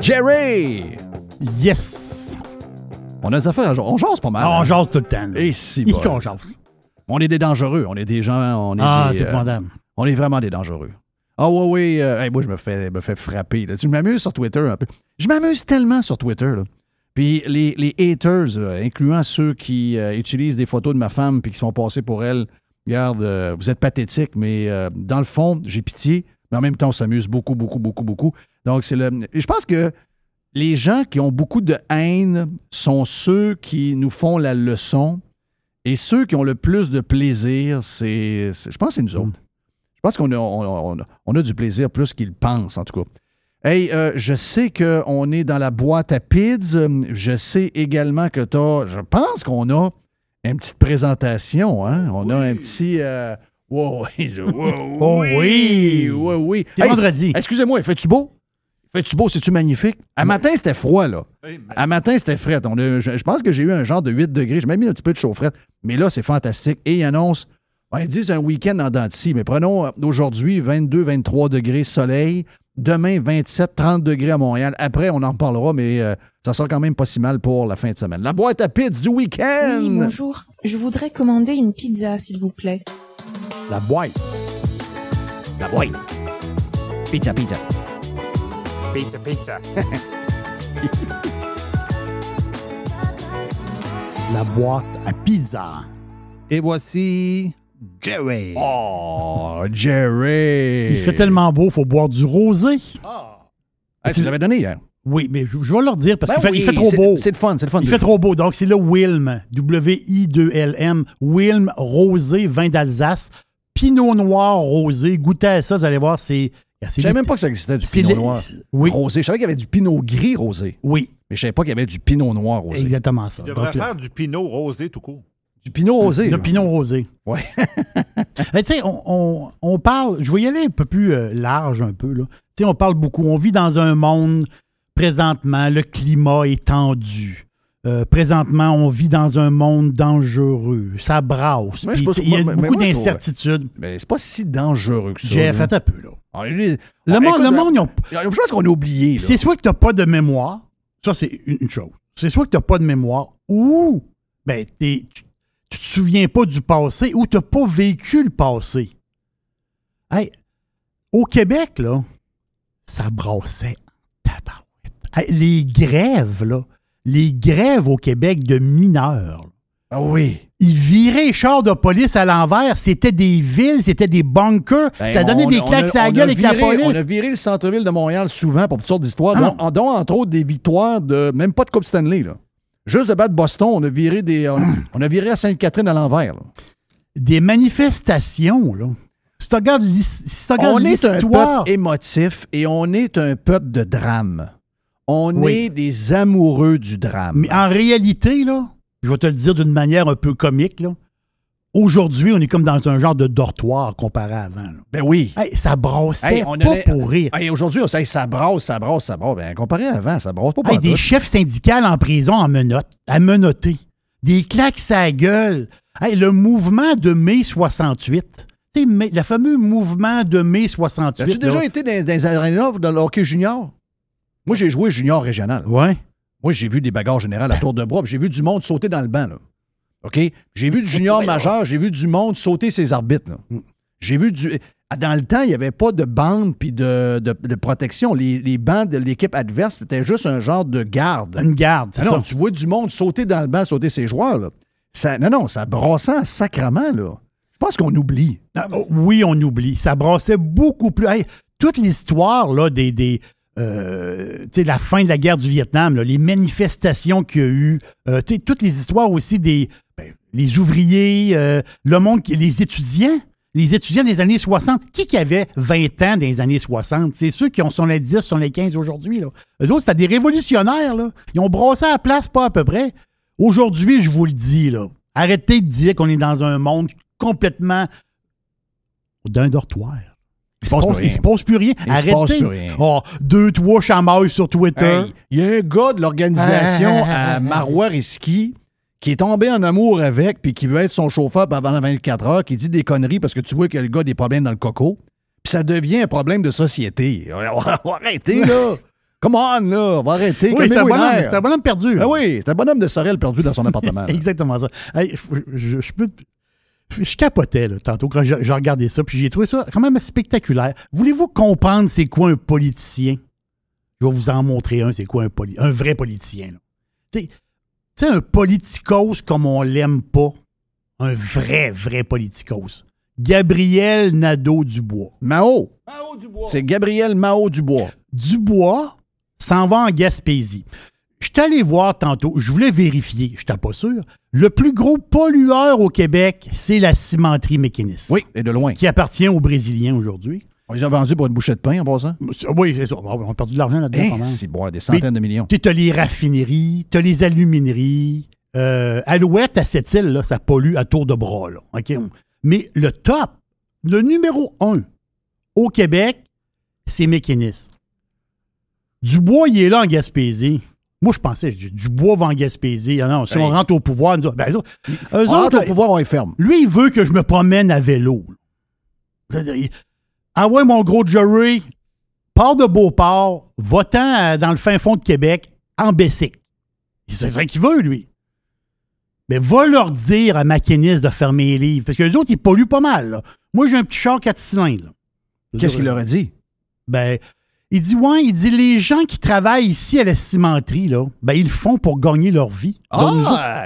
Jerry! Yes! On a des affaires. On jase pas mal. On hein? jase tout le temps. là. Et si Il bon. qu'on jase. On est des dangereux. On est des gens. On est Ah, des, c'est euh. On est vraiment des dangereux. Ah oui. euh, hey, moi, je me fais, me fais frapper. là. Tu je m'amuse sur Twitter un peu. Je m'amuse tellement sur Twitter. là. Puis les, les haters, là, incluant ceux qui euh, utilisent des photos de ma femme puis qui se font passer pour elle, regarde, euh, vous êtes pathétique, mais euh, dans le fond, j'ai pitié. Mais en même temps, on s'amuse beaucoup, beaucoup, beaucoup, beaucoup. Donc, c'est le. et Je pense que les gens qui ont beaucoup de haine sont ceux qui nous font la leçon. Et ceux qui ont le plus de plaisir, c'est. c'est- Je pense que c'est nous autres. Je pense qu'on a, on, on- on a du plaisir plus qu'ils pensent, en tout cas. Hey, euh, je sais qu'on est dans la boîte à pids. Je sais également que tu as. Je pense qu'on a une petite présentation, hein? On a un petit. euh, wow, wow, Oh oui! oui, oui. C'est Hey, vendredi. Excusez-moi, il fait-tu beau? Fais-tu beau, c'est-tu magnifique? À matin, c'était froid, là. À matin, c'était frais. On a- je, je pense que j'ai eu un genre de 8 degrés. J'ai même mis un petit peu de chaufferette. Mais là, c'est fantastique. Et ils annoncent, bon, ils disent un week-end en dents de scie, mais prenons euh, aujourd'hui 22, 23 degrés soleil. Demain, 27, 30 degrés à Montréal. Après, on en parlera, mais euh, ça sera quand même pas si mal pour la fin de semaine. La boîte à pizza du week-end! Oui, bonjour. Je voudrais commander une pizza, s'il vous plaît. La boîte. La boîte. Pizza, pizza. Pizza, pizza. La boîte à pizza. Et voici Jerry. Oh, Jerry! Il fait tellement beau, il faut boire du rosé. Hey, tu l'avais donné hier. Oui, mais je, je vais leur dire parce Ben qu'il fait, oui, il fait trop c'est- beau. C'est le fun, c'est le fun. Il fait trop beau. Donc, c'est le Wilm. W-I-2-L-M. Wilm rosé, vin d'Alsace. Pinot noir rosé. Goûtez à ça, vous allez voir, c'est. Je savais même pas que ça existait du C'est pinot le- noir Oui. rosé. Je savais qu'il y avait du pinot gris rosé. Oui, Mais je savais pas qu'il y avait du pinot noir rosé. exactement ça. Donc, là, faire du pinot rosé tout court. Du pinot rosé. le pinot rosé. Ouais. Tu sais, on, on- on parle, je vais y aller un peu plus euh, large un peu. là. Tu sais, on parle beaucoup. On vit dans un monde, présentement, le climat est tendu. Euh, présentement, on vit dans un monde dangereux. Ça brasse. Tu Il y a moi- beaucoup d'incertitudes. Mais c'est pas si dangereux que ça. Là. attends un peu, là. Ah, Le Ah, monde, écoute, le monde, ils ont- Je pense qu'on a oublié. c'est soit que tu n'as pas de mémoire, ça c'est une, une chose. C'est soit que tu n'as pas de mémoire, ou ben, t'es- tu ne te souviens pas du passé, ou tu n'as pas vécu le passé? Hey, au Québec, là, ça brassait. Hey, les grèves, là, les grèves au Québec de mineurs, Ah oui. ils viraient les chars de police à l'envers. C'était des villes, c'était des bunkers. Ben, ça donnait on- des claques sur la gueule avec la police. On a viré le centre-ville de Montréal souvent pour toutes sortes d'histoires, Ah dont, entre autres des victoires de même pas de Coupe Stanley. Là. Juste de battre Boston, on a viré des. On, on a viré à Sainte-Catherine à l'envers. des manifestations, là. Si tu regardes l'his- si tu regardes On est un l'histoire, peuple émotif et on est un peuple de drame. On Oui. est des amoureux du drame. mais en réalité, là, je vais te le dire d'une manière un peu comique, là. Aujourd'hui, on est comme dans un genre de dortoir comparé à avant. là. Ben oui. Hey, ça brassait Hey, on pas allait- pour rire. Hey, Aujourd'hui, on sait, ça brasse, ça brasse, ça brasse. Ben, comparé à avant, ça brasse pas Hey, pour des chefs syndicaux en prison en menottes, à menotter. Des claques sa gueule. Hey, le mouvement de mai 68. Tu sais, mai- le fameux mouvement de mai 68. As-tu déjà été dans, dans les arénas dans le hockey junior? Moi, j'ai joué junior régional. Ouais. Moi, j'ai vu des bagarres générales à tour de bras, puis j'ai vu du monde sauter dans le banc. Là. OK? J'ai vu du junior majeur, j'ai vu du monde sauter ses arbitres. là. J'ai vu du. Ah, Dans le temps, il n'y avait pas de bande puis de, de- de protection. Les, les bancs de l'équipe adverse, c'était juste un genre de garde. Une garde, c'est Ah non, ça. tu vois du monde sauter dans le banc, sauter ses joueurs. Là. Ça, non, non, ça brassant sacrement. Là. Je pense qu'on oublie. Ah, oh, oui, on oublie. Ça brassait beaucoup plus. Hey, toute l'histoire là, des. des euh, la fin de la guerre du Vietnam, les manifestations qu'il y a eu, euh, toutes les histoires aussi des ben, les ouvriers, euh, le monde, les étudiants, les étudiants des années 60. Qui qui avait 20 ans les années 60? C'est ceux qui ont son les 10, son les 15 aujourd'hui. Eux autres, c'était des révolutionnaires. Ils ont brassé à la place, pas à peu près. Aujourd'hui, je vous le dis, arrêtez de dire qu'on est dans un monde complètement d'un dortoir. Il se, passe il se rien. passe plus rien. Il se Arrêtez. passe plus rien. Oh, deux, trois chamailles sur Twitter. Hey, Il y a un gars de l'organisation Ah, à Marois Risky qui est tombé en amour avec puis qui veut être son chauffeur pendant 24 heures, qui dit des conneries parce que tu vois que le gars a des problèmes dans le coco. Puis ça devient un problème de société. On va arrêter, là. Come on, là. On va arrêter. Oui, c'est un, bonhomme, un perdu. Ah oui, c'est un bonhomme de Sorel perdu dans son appartement. Exactement ça. Hey, je, je- je peux- je capotais là, tantôt quand je, je regardais ça, puis j'ai trouvé ça quand même spectaculaire. Voulez-vous comprendre c'est quoi un politicien? Je vais vous en montrer un, c'est quoi un, poli- un vrai politicien. là. Tu sais- un politicos comme on l'aime pas, un vrai, vrai politicos. Gabriel Nadeau-Dubois. Mao. C'est Gabriel Mao Dubois. Dubois s'en va en Gaspésie. Je suis allé voir tantôt, je voulais vérifier, je n'étais pas sûr. Le plus gros pollueur au Québec, c'est la cimenterie mécaniste. Oui, et de loin. Qui appartient aux Brésiliens aujourd'hui. On les a vendus pour une bouchée de pain en passant. Oui, c'est ça. On a perdu de l'argent là-dedans. Hein, pas mal. c'est bon, des centaines de millions. Tu as les raffineries, tu as les alumineries. Euh, Alouette à cette île, là, ça pollue à tour de bras. Là, OK? Mais le top, le numéro un au Québec, c'est Mécanis. Dubois, il est là en Gaspésie. Moi, je pensais, je dis, Dubois va en Gaspésie. Ah non, si on rentre au pouvoir, nous autres- ben, eux autres, On rentre au pouvoir, on est ferme. lui, il veut que je me promène à vélo. Ah ouais, mon gros Jerry, pars de Beauport, va-t'en euh, dans le fin fond de Québec, en Bessic. C'est ça qu'il veut, lui. Mais va leur dire à maquiniste de fermer les livres. Parce que les autres, ils polluent pas mal. là. Moi, j'ai un petit char 4 cylindres. Qu'est-ce qu'il leur a dit? Ben, il dit, ouais, il dit, les gens qui travaillent ici à la cimenterie, là, ben, ils le font pour gagner leur vie. Ah!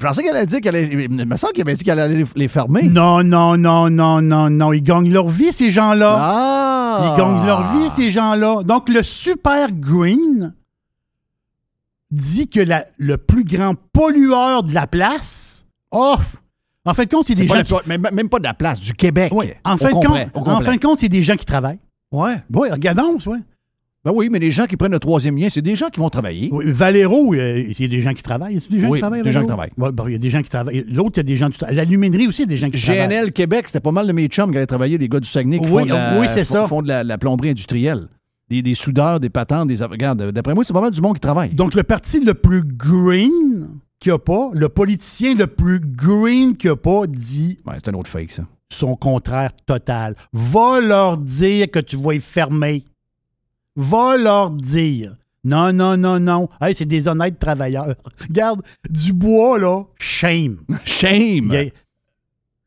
Je pensais qu'elle allait dire qu'elle allait. Il me semble qu'elle avait dit qu'elle allait les- fermer. Non, non, non, non, non, non. Ils gagnent leur vie, ces gens-là. Ah! Ils gagnent leur vie, ces gens-là. Donc, le Super Green dit que la- le plus grand pollueur de la place, oh, en fin de compte, c'est des gens qui... même, même pas de la place, du Québec. Oui, en, fin compte, en fin de compte, c'est des gens qui travaillent. Ouais. Oui, regardons, ouais. Ben oui, mais les gens qui prennent le troisième lien, c'est des gens qui vont travailler. Oui, Valero, euh, c'est des gens qui travaillent. Y a des gens Oui, qui travaillent? des gens qui Valero? travaillent. Ouais, bon, il y a des gens qui travaillent. L'autre, il y a des gens qui travaillent. L'aluminerie aussi, il y a des gens qui travaillent. GNL Québec, c'était pas mal de mes chums qui allaient travailler, les gars du Saguenay qui Oui, font de la, oui, ça. font de la, la plomberie industrielle. Des, des soudeurs, des patentes, des... Regarde, d'après moi, c'est pas mal du monde qui travaille. Donc, le parti le plus green qu'il n'y a pas, le politicien le plus green qu'il n'y a pas, dit Ouais, c'est un autre fake, ça. Son contraire total. Va leur dire que tu vas y fermer. Va leur dire. Non, non, non, non. Hey, c'est des honnêtes travailleurs. Regarde, du bois, là, shame. Shame! A-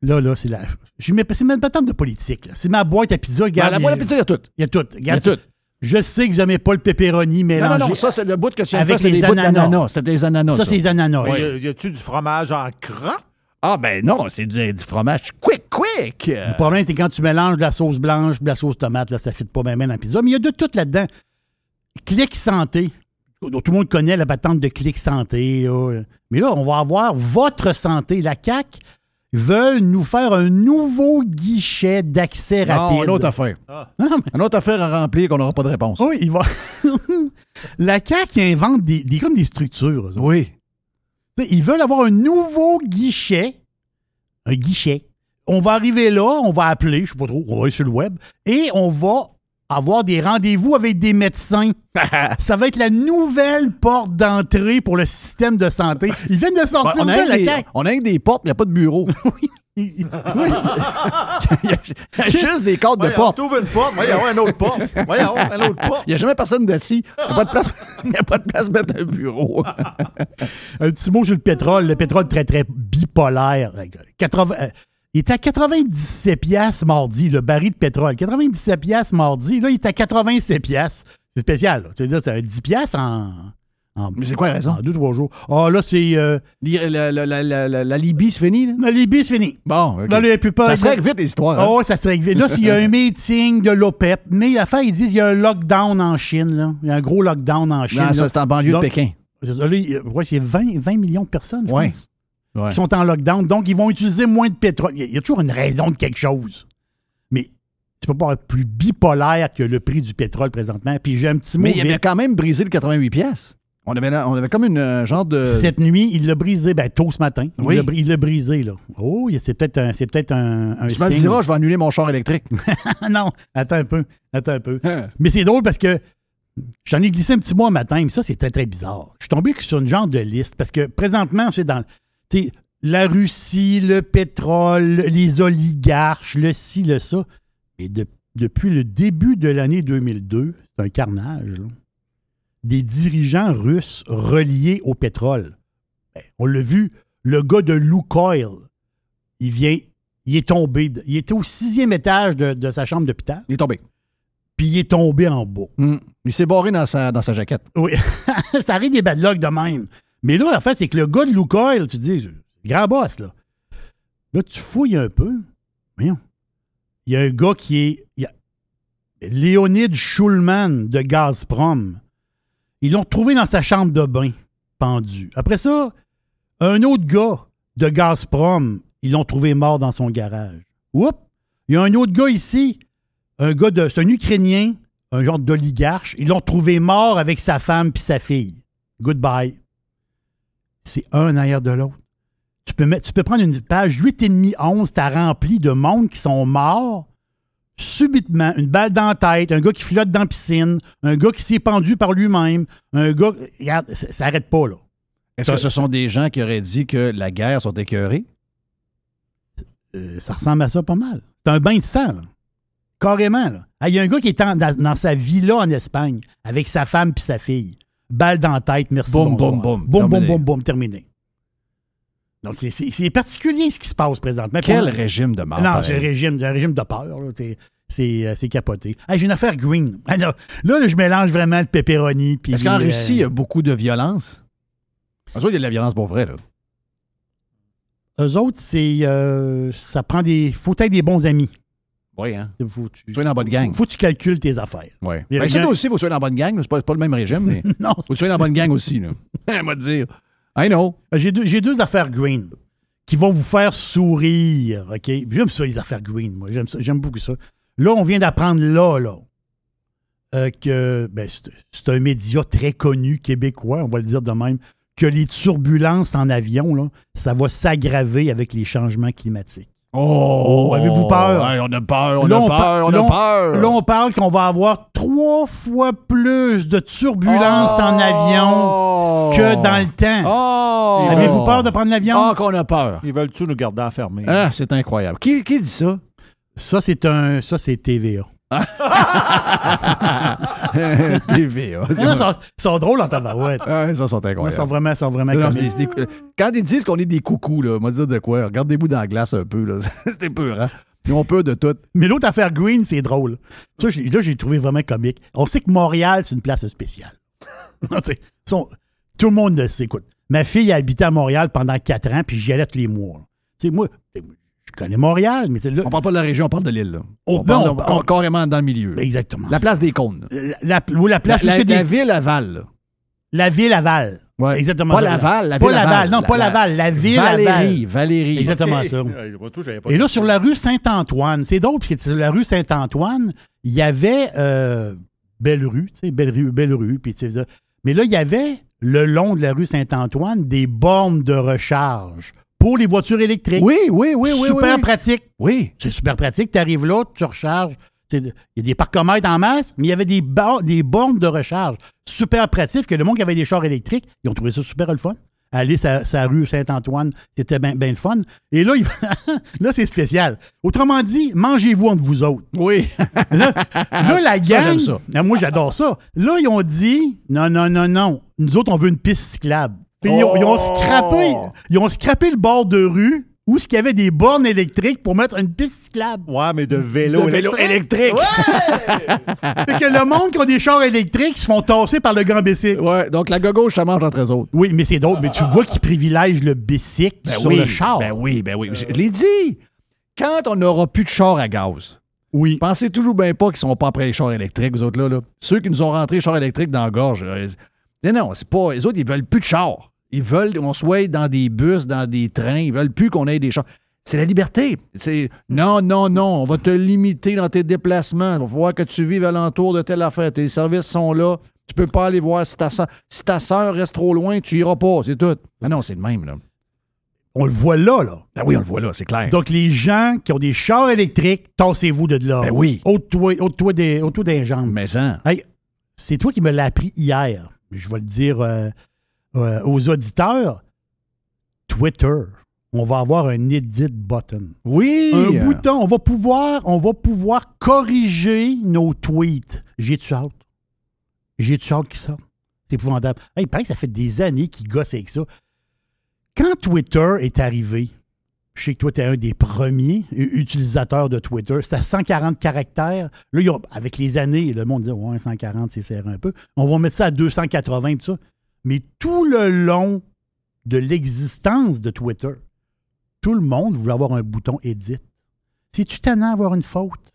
Là, là, c'est la. Je mets- C'est même pas tant de politique. là. C'est ma boîte à pizza. Ben, Regarde, la boîte à pizza, il y a tout. Il y a tout. Il y a Regarde, tout. Je sais que vous n'aimez pas le pepperoni Non, mélangé. non, non, ça, c'est le bout que tu de Avec c'est les des bouts ananas. C'est des ananas. ça, c'est les ananas. Y a-tu du fromage en crotte? Ah, ben non, c'est du, du fromage quick, quick! Le problème, c'est quand tu mélanges de la sauce blanche de la sauce tomate, là, ça ne fit pas bien dans la pizza. Mais il y a de tout là-dedans. Clic Santé. Tout le monde connaît la patente de Clic Santé. là. Mais là, on va avoir votre santé. La CAQ veulent nous faire un nouveau guichet d'accès Non, rapide. une autre affaire. Non, mais- Une autre affaire à remplir qu'on n'aura pas de réponse. oui, il va. la CAQ invente des, des- comme des structures. Oui. Ils veulent avoir un nouveau guichet. Un guichet. On va arriver là, on va appeler, je sais pas trop, on va aller sur le web, et on va avoir des rendez-vous avec des médecins. ça va être la nouvelle porte d'entrée pour le système de santé. Ils viennent de sortir on, a ça, la des, on a des portes, mais il n'y a pas de bureau. Oui. Il y a juste des cadres de Voyons, porte. T'ouvres une porte, voyons, une autre porte. Voyons, une autre porte. Il n'y a jamais personne d'assis. Il n'y a pas de place. Il y a pas de place pour mettre un bureau. Un petit mot sur le pétrole. Le pétrole très, très bipolaire. 80, euh, il était à 97 piastres mardi, le baril de pétrole. 97 piastres mardi. Là, il est à 87 piastres. C'est spécial. là. Tu veux dire, c'est un 10 piastres en... en- Mais c'est quoi la raison? En deux, trois jours. Ah, là, c'est... euh, La, Libye, c'est fini? Là? la Libye, c'est fini. Bon. Là, il plus pas- Ça se règle vite, les histoires. hein? Ah ouais, ça se règle vite. Là, s'il y a un meeting de l'OPEP, mais l'affaire, ils disent qu'il y a un lockdown en Chine. Là. Il y a un gros lockdown en Chine. Non, là. ça, c'est en banlieue Donc, de Pékin. C'est ça, là, il y a- ouais, c'est 20, 20 millions de personnes, je Ouais. pense. Ouais. qui sont en lockdown. Donc, ils vont utiliser moins de pétrole. Il y a- il y a toujours une raison de quelque chose. Mais tu peux pas être plus bipolaire que le prix du pétrole présentement. Puis j'ai un petit mot. Mais il avait quand même brisé le 88 pièces. On avait, on avait comme une euh, genre de... Cette nuit, il l'a brisé, ben, tôt ce matin. Il Oui. Il l'a brisé, là. Oh, c'est peut-être un, c'est peut-être un, un Tu me le diras, je vais annuler mon char électrique. non, attends un peu. Attends un peu. Hein. Mais c'est drôle parce que j'en ai glissé un petit mot un matin, mais ça, c'est très, très bizarre. Je suis tombé sur une genre de liste parce que présentement, c'est dans tu sais, la Russie, le pétrole, les oligarches, le ci, le ça. Et de- depuis le début de l'année 2002, c'est un carnage. là. Des dirigeants russes reliés au pétrole. Ben, on l'a vu, le gars de Lukoil, il vient, il est tombé, il était au sixième étage de, de sa chambre d'hôpital, Il est tombé. puis il est tombé en bas. Hmm. Il s'est barré dans sa, dans sa jaquette. Oui, ça arrive des bad luck de même. Mais là, en fait, c'est que le gars de Lukoil, tu dis, grand boss, là. Là, tu fouilles un peu. Voyons. Il y a un gars qui est. il y a Léonid Schulman de Gazprom. Ils l'ont trouvé dans sa chambre de bain, pendu. Après ça, un autre gars de Gazprom, ils l'ont trouvé mort dans son garage. Oups! Il y a un autre gars ici, un gars de. C'est un Ukrainien, un genre d'oligarche. Ils l'ont trouvé mort avec sa femme puis sa fille. Goodbye. C'est un derrière de l'autre. Tu peux, mettre, tu peux prendre une page 8,5-11, t'as rempli de monde qui sont morts subitement, une balle dans la tête, un gars qui flotte dans la piscine, un gars qui s'est pendu par lui-même, un gars. Regarde, ça ça arrête pas, là. Est-ce que ce sont des gens qui auraient dit que la guerre sont écœurés? Euh, ça ressemble à ça pas mal. C'est un bain de sang, là. Carrément, là. Ah, Il y a un gars qui est en- dans, dans sa villa en Espagne avec sa femme puis sa fille. Balle dans la tête, merci. Boum, boum, boum. Boum, boum, boum, boum, terminé. Donc, c'est- particulier ce qui se passe présentement. Quel régime de mort. Non, c'est un régime, un régime de peur. là. C'est- C'est euh, c'est capoté. J'ai une affaire green. Ah, là, je mélange vraiment le pepperoni. Est-ce qu'en euh, Russie, il y a beaucoup de violence? En il y a de la violence pour vrai, là. Eux autres, c'est. euh, ça prend des. Faut être des bons amis. Oui, hein? Faut, tu, es dans la bonne gang. faut, faut que tu calcules tes affaires. Oui. Ben, c'est aussi, faut que tu sois dans la bonne gang. C'est pas, pas le même régime, mais il Non, faut que tu sois dans la bonne gang aussi. Là. Va te dire. I know. J'ai deux, j'ai deux affaires green qui vont vous faire sourire, OK? J'aime ça, les affaires green, moi. J'aime beaucoup ça. Là, on vient d'apprendre là, là, euh, que ben, c'est c'est un média très connu québécois, on va le dire de même, que les turbulences en avion, là, ça va s'aggraver avec les changements climatiques. Oh! avez-vous peur? Ouais, on a peur, on Là, a par- peur, on là, a peur. Là, on parle qu'on va avoir trois fois plus de turbulences en avion que dans le temps. Oh! Avez-vous peur de prendre l'avion? Ah, qu'on a peur. Ils veulent-tu nous garder enfermés? Ah, c'est incroyable. Qui, qui dit ça? Ça, c'est un. Ça, c'est TVA. Non, ils sont, ils sont drôles en tabarouette. Ah, ça, sont Ils incroyables. sont vraiment, sont vraiment Non, comiques. c'est des- des- quand ils disent qu'on est des coucous, là, va dire de quoi? Regardez-vous dans la glace un peu. là. C'était peur, hein? Ils ont peur de tout. Mais l'autre affaire Green, c'est drôle. Ça, là, j'ai trouvé vraiment comique. On sait que Montréal, c'est une place spéciale. Sont- tout le monde le sait. Écoute, ma fille a habité à Montréal pendant quatre ans, puis j'y allais tous les mois. là. Tu sais, moi, je connais Montréal, mais c'est là. On parle pas de la région, on parle de l'île. Oh, on parle non, de- on- carrément dans le milieu. là. Exactement. La place des cônes. La, la- ou la place La, la- ville aval. la ville Aval. Ouais. Exactement. Pas. Laval, la Pas ville Laval. Laval. Non, pas La- Laval. La ville Valérie, Aval. Valérie. Exactement ça. Pas Et là, sur la rue Saint-Antoine, c'est drôle, parce que sur la rue Saint-Antoine, il y avait euh, Belle Rue, tu sais, Belle Rue, Belle Rue, puis tu sais ça. Mais là, il y avait, le long de la rue Saint-Antoine, des bornes de recharge pour les voitures électriques. Oui, oui, oui, oui. super oui. pratique. Oui. C'est super pratique. Tu arrives là, tu recharges. Il y a des parcomètres en masse, mais il y avait des, bornes de recharge. Super pratique, que le monde qui avait des chars électriques, ils ont trouvé ça super le fun. Aller sa, sa rue Saint-Antoine, c'était bien le fun. Et là, il- là c'est spécial. Autrement dit, mangez-vous entre vous autres. Oui. Là, là, la gang. Ça, j'aime ça. Moi, j'adore ça. Là, ils ont dit non, non, non, non. Nous autres, on veut une piste cyclable. Puis ils, ont, ils ont scrappé, ils ont scrappé le bord de rue où il y avait des bornes électriques pour mettre une piste cyclable. Ouais, mais de vélo, De vélo électrique. Fait que le monde qui a des chars électriques se font tasser par le grand bicycle. Ouais, donc la gauche, ça mange entre eux autres. Oui, mais c'est drôle. Mais tu vois qu'ils privilègent le bicycle Ben sur oui, le char. Ben oui, ben oui. Je l'ai dit. Quand on n'aura plus de chars à gaz, Oui. pensez toujours bien pas qu'ils sont pas après les chars électriques, vous autres là. là. Ceux qui nous ont rentré les chars électriques dans la gorge. euh, non, non, c'est pas. Les autres, ils veulent plus de chars. Ils veulent qu'on soit dans des bus, dans des trains. Ils veulent plus qu'on ait des chars. C'est la liberté. C'est non, non, non, on va te limiter dans tes déplacements. Il va falloir que tu vives alentour de telle affaire. Tes services sont là. Tu peux pas aller voir si ta soeur, si ta sœur reste trop loin, tu iras pas. C'est tout. Ah non, c'est le même, là. On le voit là, là. Ah oui, on le voit là, c'est clair. Donc, les gens qui ont des chars électriques, tassez-vous de là. Ben oui. Ôte-toi des, des jambes. Mais ça. Hey, c'est toi qui me l'as appris hier. Je vais le dire euh, euh, aux auditeurs. Twitter, on va avoir un edit button. Oui. Un bouton. On va pouvoir, on va pouvoir corriger nos tweets. J'ai-tu hâte? J'ai-tu hâte qui sort? C'est épouvantable. Hey, il paraît que ça fait des années qu'ils gossent avec ça. Quand Twitter est arrivé, je sais que toi, tu es un des premiers utilisateurs de Twitter. C'était à 140 caractères. Là, avec les années, le monde dit Ouais, 140, c'est serré un peu. On va mettre ça à 280, tout ça. Mais tout le long de l'existence de Twitter, tout le monde voulait avoir un bouton Edit. C'est-tu tannant d'avoir une faute?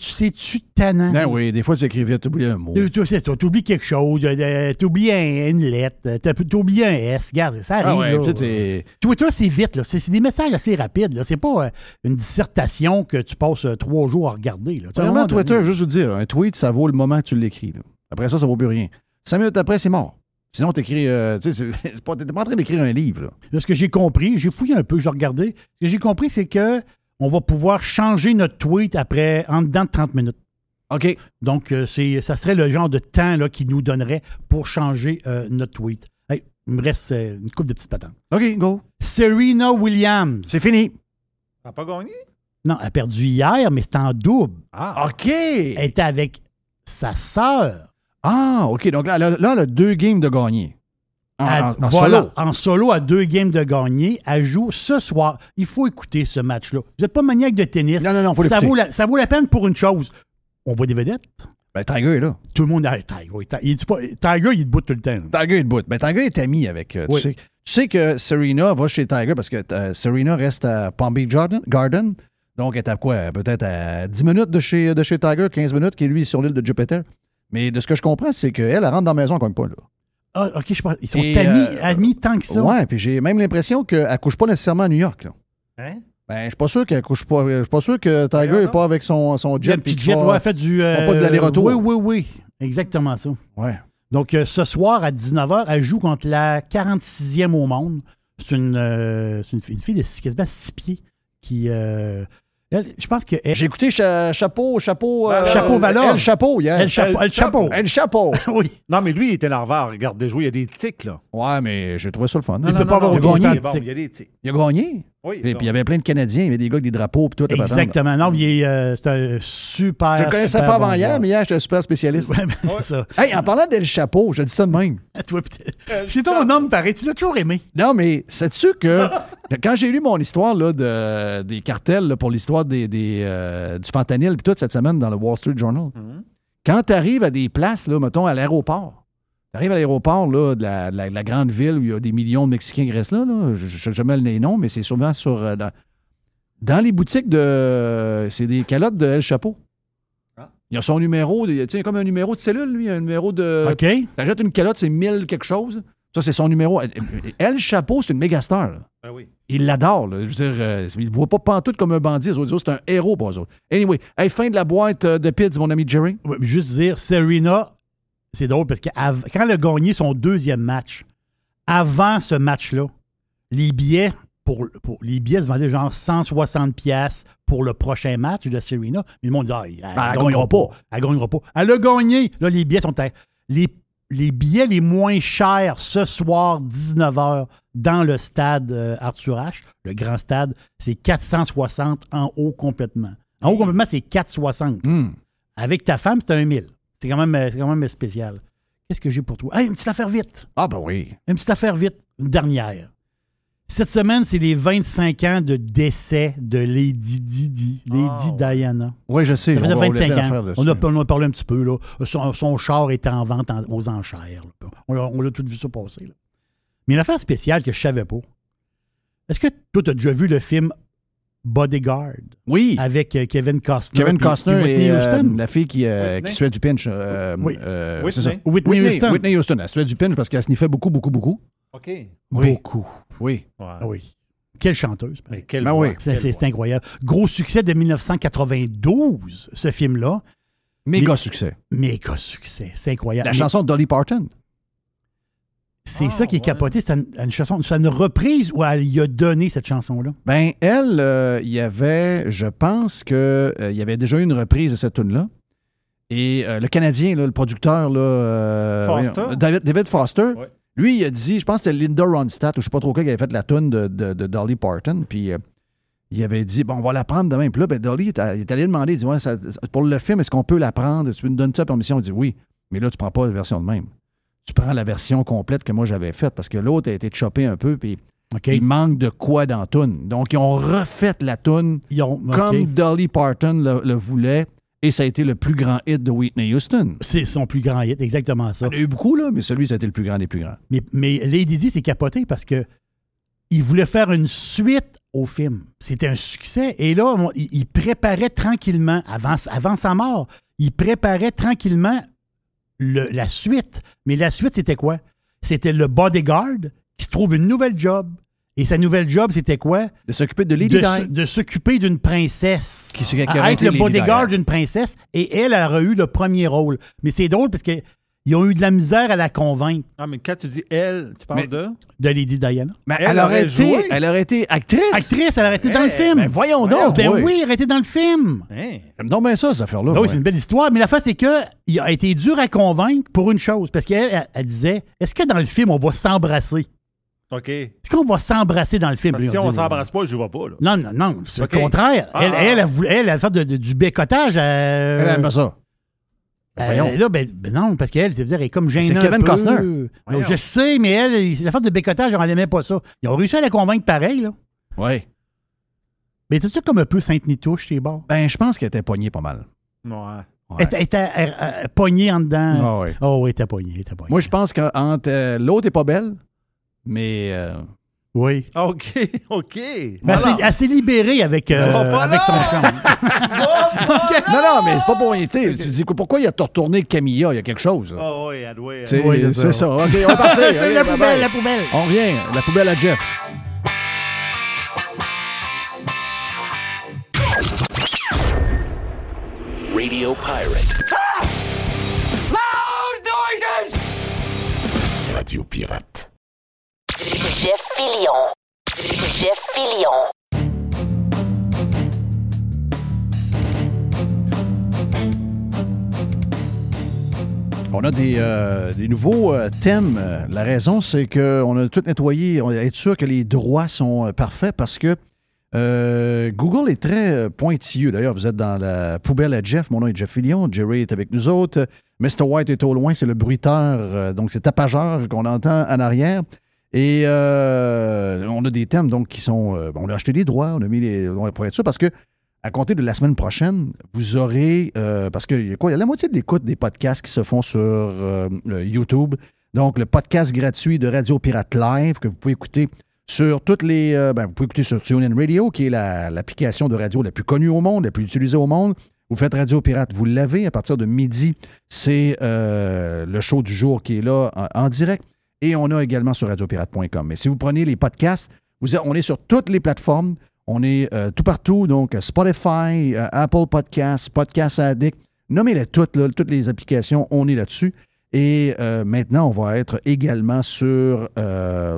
C'est-tu tannant? Ben oui, des fois, tu écrivais, tu oublies un mot. Tu- tu- T'oublies quelque chose, euh, t'oublies un- une lettre, euh, t'oublies un S. Regarde, ça arrive. Ah ouais, tu t'es- Twitter, c'est vite. là. C'est des messages assez rapides. C'est pas euh, une dissertation que tu passes euh, trois jours à regarder. Là. Tu Vraiment, donné- Twitter, juste vous dire, un tweet, ça vaut le moment que tu l'écris. Après ça, ça vaut plus rien. Cinq minutes après, c'est mort. Sinon, t'écris. Euh, tu sais, pas- t'es pas en train d'écrire un livre. là. Là, ce que j'ai compris, j'ai fouillé un peu, j'ai regardé. Ce que j'ai compris, c'est que on va pouvoir changer notre tweet après en dedans de 30 minutes. OK. Donc, euh, c'est, ça serait le genre de temps là, qu'il nous donnerait pour changer euh, notre tweet. Hey, il me reste euh, une coupe de petites patentes. OK, go. Serena Williams. C'est fini. T'as pas gagné? Non, elle a perdu hier, mais c'était en double. Ah, OK. Elle était avec sa sœur. Ah, OK. Donc là, là, elle a deux games de gagner. En, Elle- en- en voilà, solo. en solo à deux games de gagner. Elle joue ce soir. Il faut écouter ce match-là. Vous n'êtes pas maniaque de tennis. Non, non, non, faut ça vaut, la, ça vaut la peine pour une chose. On voit des vedettes. Ben, Tiger est là. Tout le monde a Tiger. il pas, Tiger, il est debout tout le temps. Tiger est debout. Ben, Tiger est ami avec. euh, tu, sais, tu sais que Serena va chez Tiger parce que euh, Serena reste à Palm Beach Garden. Garden. Donc, elle est à quoi? Peut-être à 10 minutes de chez, de chez Tiger, 15 minutes, qui est lui sur l'île de Jupiter. Mais de ce que je comprends, c'est qu'elle, elle rentre dans la maison comme pas, là. Ah, OK, je pense. Ils sont Et, amis, euh, amis tant que ça. Ouais, puis j'ai même l'impression qu'elle couche pas nécessairement à New York, là. Hein? Ben, je suis pas sûr qu'elle couche pas. Je suis pas sûr que Tiger n'est pas avec son, son Jet, jet. puis puis Jet, ouais, elle fait du. pas de l'aller-retour. Oui, oui, oui. Exactement ça. Ouais. Donc, euh, ce soir à 19h, elle joue contre la 46e au monde. C'est une, euh, c'est une, fille- une fille de six- quasiment 6 pieds qui. Euh, elle, je pense que. Elle, J'ai écouté cha- Chapeau, Chapeau. Ben, Chapeau Valor. El Chapeau, hier. elle, chapeau, elle, chapeau. El Chapeau. oui. Non, mais lui, il était nerveux. Regarde des joueurs, il y a des tics, là. Ouais, mais j'ai trouvé ça le fun. Il peut pas avoir gagné. bon, tics. il y a des tics. Il a gagné? Oui, Puis il y avait plein de Canadiens, il y avait des gars avec des drapeaux, puis tout. Exactement. Non, il est, euh, c'est un super. Je ne connaissais super pas bon avant hier, mais hier, j'étais un super spécialiste. Ouais, ben, c'est ça. Hey, en parlant d'El Chapeau, je dis ça de même. Toi, putain. C'est ton homme, pareil. Tu l'as toujours aimé. Non, mais sais-tu que quand j'ai lu mon histoire là, de, des cartels là, pour l'histoire des, des, euh, du fentanyl puis tout cette semaine dans le Wall Street Journal, quand tu arrives à des places, là, mettons à l'aéroport, tu arrives à l'aéroport là, de, la, de la- de la grande ville où il y a des millions de Mexicains qui restent là, là je ne sais jamais les noms, mais c'est souvent sur. euh, dans, dans les boutiques de. C'est des calottes de El Chapeau. Il y a son numéro, il y a, comme un numéro de cellule, lui, un numéro de. OK. T'achètes une calotte, c'est 1000 quelque chose. Ça, c'est son numéro. Elle, chapeau, c'est une méga star. là. Ben oui. Il l'adore. là. Je veux dire, euh, il ne voit pas pantoute comme un bandit. Les autres, c'est un héros pour eux autres. Anyway, hey, fin de la boîte euh, de Pids, mon ami Jerry. Ouais, juste dire, Serena, c'est drôle parce que quand elle a gagné son deuxième match, avant ce match-là, les billets pour, pour- les billets se vendaient genre 160 pièces pour le prochain match de Serena. Mais le monde dit ah, elle, Ben, elle gagnera gagnera pas. pas. Elle gagnera pas. Elle a gagné. Là, les billets sont à- les les billets les moins chers ce soir 19h dans le stade euh, Arthur H, le grand stade, c'est 460 en haut complètement. En haut complètement, c'est 460. Hmm. Avec ta femme, c'est un 1000. C'est quand même, euh, c'est quand même spécial. Qu'est-ce que j'ai pour toi? Hey, une petite affaire vite. Ah, ben oui. Une petite affaire vite. Une dernière. Cette semaine, c'est les 25 ans de décès de Lady Didi, Lady Diana. Oui, je sais. Ça faisait On va- on a 25 plein ans. On a, on a parlé un petit peu. Là. Son, son char était en vente en- aux enchères. là. On a, on a tout vu ça passer. là. Mais une affaire spéciale que je savais pas. Est-ce que toi, tu as déjà vu le film Bodyguard? Oui. avec euh, Kevin Costner? Kevin Costner puis Whitney et euh, Houston? la fille qui, euh, Whitney. qui se fait du pinch. euh, Oui. euh, Whitney. c'est ça. Whitney Houston. Whitney Houston. Elle se fait du pinch parce qu'elle sniffait beaucoup, beaucoup, beaucoup. OK. Oui. Beaucoup. Oui. Ouais. Ah oui. Quelle chanteuse. Mais quel Ben oui. C'est quelle incroyable. Gros succès de 1992, ce film-là. Méga Mais- succès. Méga succès. C'est incroyable. La Mais chanson de Dolly Parton. C'est Ah, ça qui est ouais. capoté. C'est une, une chanson. C'est une reprise où elle y a donné cette chanson-là. Ben, elle, euh, il y avait, je pense que euh, il y avait déjà eu une reprise de cette tune-là. Et euh, le Canadien, là, le producteur, là, euh, Foster? voyons, David, David Foster, Ouais. Lui, il a dit, je pense que c'était Linda Ronstadt, ou je sais pas trop quoi, qui avait fait la tune de, de- de Dolly Parton. Puis euh, il avait dit, bon, on va la prendre demain. Puis là, ben, Dolly, il est allé demander, il dit, ouais, ça- pour le film, est-ce qu'on peut la prendre? Tu me donnes ça permission? Il dit, oui. Mais là, tu prends pas la version de même. Tu prends la version complète que moi j'avais faite parce que l'autre a été choppé un peu, puis il manque de quoi dans la toune. Donc, ils ont refait la toune Ils ont- OK. comme Dolly Parton le, le voulait, et ça a été le plus grand hit de Whitney Houston. C'est son plus grand hit, exactement ça. Il y en a eu beaucoup, là, mais celui, ça a été le plus grand des plus grands. Mais, mais Lady Di, c'est capoté parce que il voulait faire une suite au film. C'était un succès. Et là, on- il, il préparait tranquillement, avant, avant sa mort, il préparait tranquillement le- la suite. Mais la suite, c'était quoi? C'était le bodyguard qui se trouve une nouvelle job. Et sa nouvelle job, c'était quoi? De s'occuper de Lady de, de s'occuper d'une princesse. Qui qui À aurait être le bodyguard d'une princesse. Et elle, elle aurait eu le premier rôle. Mais c'est drôle parce que Ils ont eu de la misère à la convaincre Ah, mais quand tu dis elle, tu parles Mais- de? de Lady Diana. Mais Elle elle, aurait aurait été, joué. elle aurait été actrice. Actrice, elle aurait été dans le Eh, film. ben voyons Voyons, donc. Ben oui. oui, elle aurait été dans le film. Hein? J'aime donc bien ça, cette affaire-là. Ben oui, ouais. c'est une belle histoire. Mais la face, c'est que il a été dur à convaincre pour une chose. Parce qu'elle, elle, elle disait Est-ce que dans le film, on va s'embrasser? OK. Est-ce qu'on va s'embrasser dans le film? Parce que Lui, si on dit, s'embrasse pas, je ne vois pas. Là. Non, non, non. C'est le contraire. Ah, elle, ah. elle, elle, elle, elle a fait de- de- du bécotage. euh, Elle aime pas ça. Ben, euh, voyons. là, ben, ben non, parce qu'elle, elle est comme gênée. C'est Kevin peu. Costner. Je sais, mais elle, la fait de bécotage, elle n'aimait pas ça. Ils ont réussi à la convaincre pareil, là. Oui. Mais t'es sûr comme un peu Sainte-Nitouche, tes bords? Ben, je pense qu'elle était poignée pas mal. Ouais. Ouais. Elle était- euh, euh, poignée en dedans. Ah ouais. Oh, oui, elle était poignée, elle était poignée. Moi, je pense que euh, l'autre est pas belle, mais euh, Oui. OK, OK. Mais elle s'est- libérée avec, euh, avec son chum. non, non, mais c'est pas pour rien. Tu sais, tu dis pourquoi il a retourné Camilla? Il y a quelque chose. Oh, oui, oui, c'est ça. ça. OK, on va passer. C'est la bye poubelle, bye. la poubelle. On revient. La poubelle à Jeff. Radio Pirate. Radio Pirate. Jeff Fillion. Jeff Fillion. On a des, euh, nouveaux euh, thèmes. La raison, c'est qu'on a tout nettoyé. On va être sûr que les droits sont euh, parfaits parce que Google est très pointilleux. D'ailleurs, vous êtes dans la poubelle à Jeff. Mon nom est Jeff Fillion. Jerry est avec nous autres. Mr. White est au loin. C'est le bruiteur. donc, c'est tapageur qu'on entend en arrière. Et euh, on a des thèmes donc qui sont. euh, on a acheté des droits, on a mis les. On pour être sûr parce que à compter de la semaine prochaine, vous aurez. euh, parce qu'il y a quoi? Il y a la moitié de l'écoute des podcasts qui se font sur YouTube. Donc, le podcast gratuit de Radio Pirate Live que vous pouvez écouter sur toutes les. ben, vous pouvez écouter sur TuneIn Radio, qui est la- l'application de radio la plus connue au monde, la plus utilisée au monde. Vous faites Radio Pirate, vous l'avez à partir de midi. C'est le show du jour qui est là en direct. Et on a également sur radiopirate.com. Mais si vous prenez les podcasts, on est sur toutes les plateformes. On est euh, tout partout, donc euh, Spotify, euh, Apple Podcasts, Podcast Addict. Nommez-les toutes, toutes les applications, on est là-dessus. Et maintenant, on va être également sur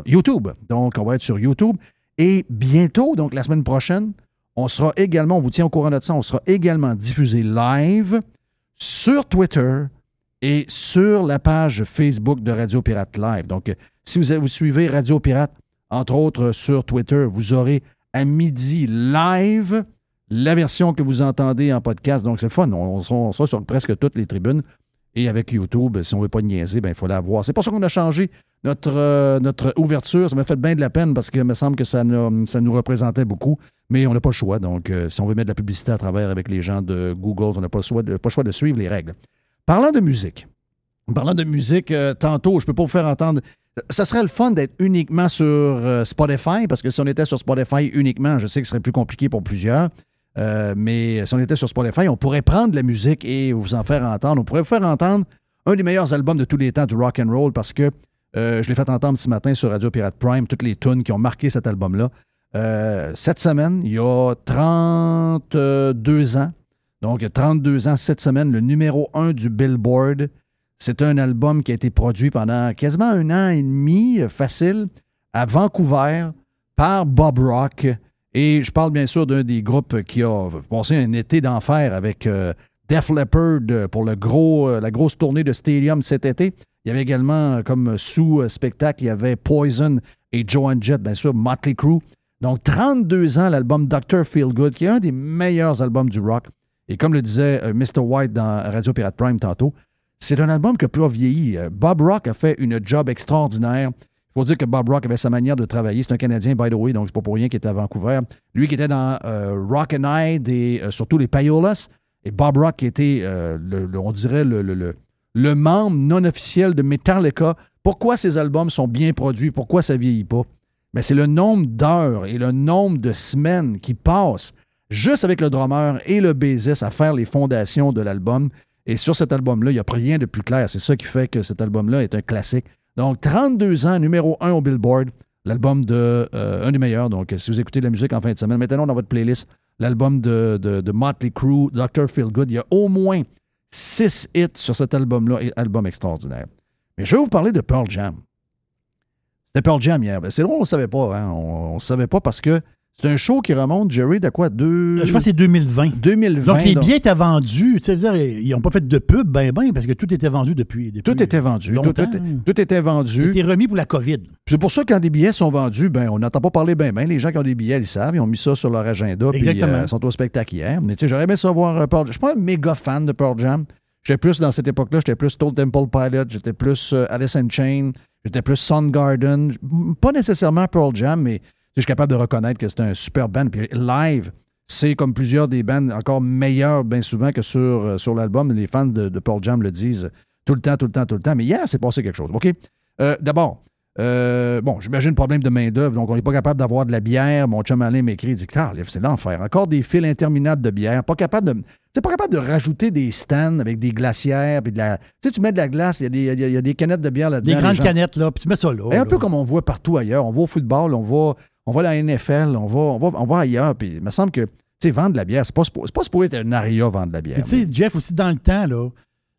YouTube. Donc, on va être sur YouTube. Et bientôt, donc la semaine prochaine, on sera également, on vous tient au courant de ça, on sera également diffusé live sur Twitter et sur la page Facebook de Radio Pirate Live. Donc, euh, si vous, vous suivez Radio Pirate, entre autres euh, sur Twitter, vous aurez à midi live la version que vous entendez en podcast. Donc, c'est fun. On, on sera sur presque toutes les tribunes. Et avec YouTube, si on ne veut pas niaiser, ben, il faut l'avoir. C'est pour ça qu'on a changé notre, euh, notre ouverture. Ça m'a fait bien de la peine parce qu'il me semble que ça, nous- ça nous représentait beaucoup. Mais on n'a pas le choix. Donc, si on veut mettre de la publicité à travers avec les gens de Google, on n'a pas, pas le choix de suivre les règles. Parlant de musique, parlant de musique, euh, tantôt, je ne peux pas vous faire entendre. Ça serait le fun d'être uniquement sur euh, Spotify, parce que si on était sur Spotify uniquement, je sais que ce serait plus compliqué pour plusieurs. Euh, mais si on était sur Spotify, on pourrait prendre la musique et vous en faire entendre. On pourrait vous faire entendre un des meilleurs albums de tous les temps du rock and roll parce que je l'ai fait entendre ce matin sur Radio Pirate Prime, toutes les tunes qui ont marqué cet album-là. Cette semaine, il y a 32 ans, donc 32 ans cette semaine, le numéro 1 du Billboard. C'est un album qui a été produit pendant quasiment un an et demi, facile, à Vancouver, par Bob Rock. Et je parle bien sûr d'un des groupes qui a passé un été d'enfer avec euh, Def Leppard pour euh, la grosse tournée de Stadium cet été. Il y avait également euh, comme sous-spectacle, il y avait Poison et Joan Jett, bien sûr, Motley Crue. Donc 32 ans, l'album Dr. Feelgood, qui est un des meilleurs albums du rock. Et comme le disait euh, Mr. White dans Radio Pirate Prime tantôt, c'est un album qui n'a pas vieilli. Euh, Bob Rock a fait une job extraordinaire. Il faut dire que Bob Rock avait sa manière de travailler. C'est un Canadien, by the way, donc c'est pas pour rien qu'il était à Vancouver. Lui qui était dans euh, Rock and Hide et surtout les Payolas. Et Bob Rock qui était, le- on dirait, le- le- le membre non officiel de Metallica. Pourquoi ces albums sont bien produits? Pourquoi ça vieillit pas? Mais c'est le nombre d'heures et le nombre de semaines qui passent juste avec le drummer et le bassiste à faire les fondations de l'album. Et sur cet album-là, il n'y a rien de plus clair. C'est ça qui fait que cet album-là est un classique. Donc, 32 ans, numéro 1 au Billboard, l'album de euh, un des meilleurs. Donc, si vous écoutez de la musique en fin de semaine, maintenant dans votre playlist l'album de, de, Motley Crue, Dr. Feelgood. Il y a au moins Six hits sur cet album-là, album extraordinaire. Mais je vais vous parler de Pearl Jam. C'était Pearl Jam hier. Ben, C'est drôle, on ne savait pas. hein. On ne savait pas parce que c'est un show qui remonte, Jerry, de quoi? Deux... Je pense que c'est 2020. 2020. Donc, les billets étaient vendus. Tu sais, dire, ils n'ont pas fait de pub, ben, ben, parce que tout était vendu depuis. depuis Tout était vendu. Tout, tout- tout était vendu. C'était remis pour la COVID. C'est pour ça que quand des billets sont vendus, ben, on n'entend pas parler bien, bien. Les gens qui ont des billets, ils savent. Ils ont mis ça sur leur agenda. Puis, Exactement. euh, ils sont au spectacle hier. Mais tu sais, j'aurais aimé savoir euh, Pearl Jam. Je suis pas un méga fan de Pearl Jam. J'étais plus, dans cette époque-là, j'étais plus Stone Temple Pilot, j'étais plus euh, Alice in Chain, j'étais plus Soundgarden. Pas nécessairement Pearl Jam, mais je suis capable de reconnaître que c'est un super band. Puis live, c'est comme plusieurs des bands encore meilleurs, bien souvent, que sur, euh, sur l'album. Les fans de, de Pearl Jam le disent tout le temps, tout le temps, tout le temps. Mais hier, c'est passé quelque chose. OK? Euh, D'abord, euh, bon, j'imagine problème de main-d'œuvre, donc on n'est pas capable d'avoir de la bière. Mon chum Alain m'écrit, il dit Ah, c'est l'enfer. Encore des fils interminables de bière. Pas capable de. C'est pas capable de rajouter des stands avec des glacières. Puis de la, tu sais, tu mets de la glace, il y, a y a- il y a des canettes de bière là-dedans. Des grandes gens- canettes, là, puis tu mets ça là. et un là. peu comme on voit partout ailleurs. On va au football, on va, on va à la NFL, on va, on va, on va ailleurs. Puis il me semble que, tu sais, vendre de la bière, c'est pas, pas supposé être un aria vendre de la bière. Tu sais, Jeff, aussi dans le temps, là,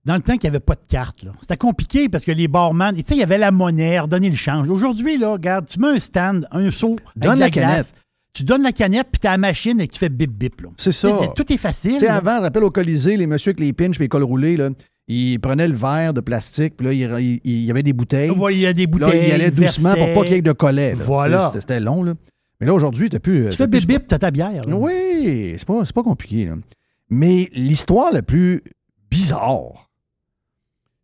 dans le temps qu'il n'y avait pas de carte, c'était compliqué parce que les barman, tu sais, il y avait la monnaie, redonner le change. Aujourd'hui, là, regarde, tu mets un stand, un seau, Donne la la glace, tu donnes la canette, puis tu as la machine et tu fais bip bip. là. C'est ça. Tout est facile. Tu sais, avant, rappelle au Colisée, les messieurs avec les pinches et les cols roulés, là, ils prenaient le verre de plastique, puis là, il, il- il y avait des bouteilles. Ouais, il y a des Puis là, bouteilles. il allait doucement pour pas qu'il y ait de collet. là. Voilà. C'était- long, là. Mais là, aujourd'hui, t'as plus. Tu fais bip bip, tu as ta bière. là. Oui, c'est pas, pas compliqué. là. Mais l'histoire la plus bizarre,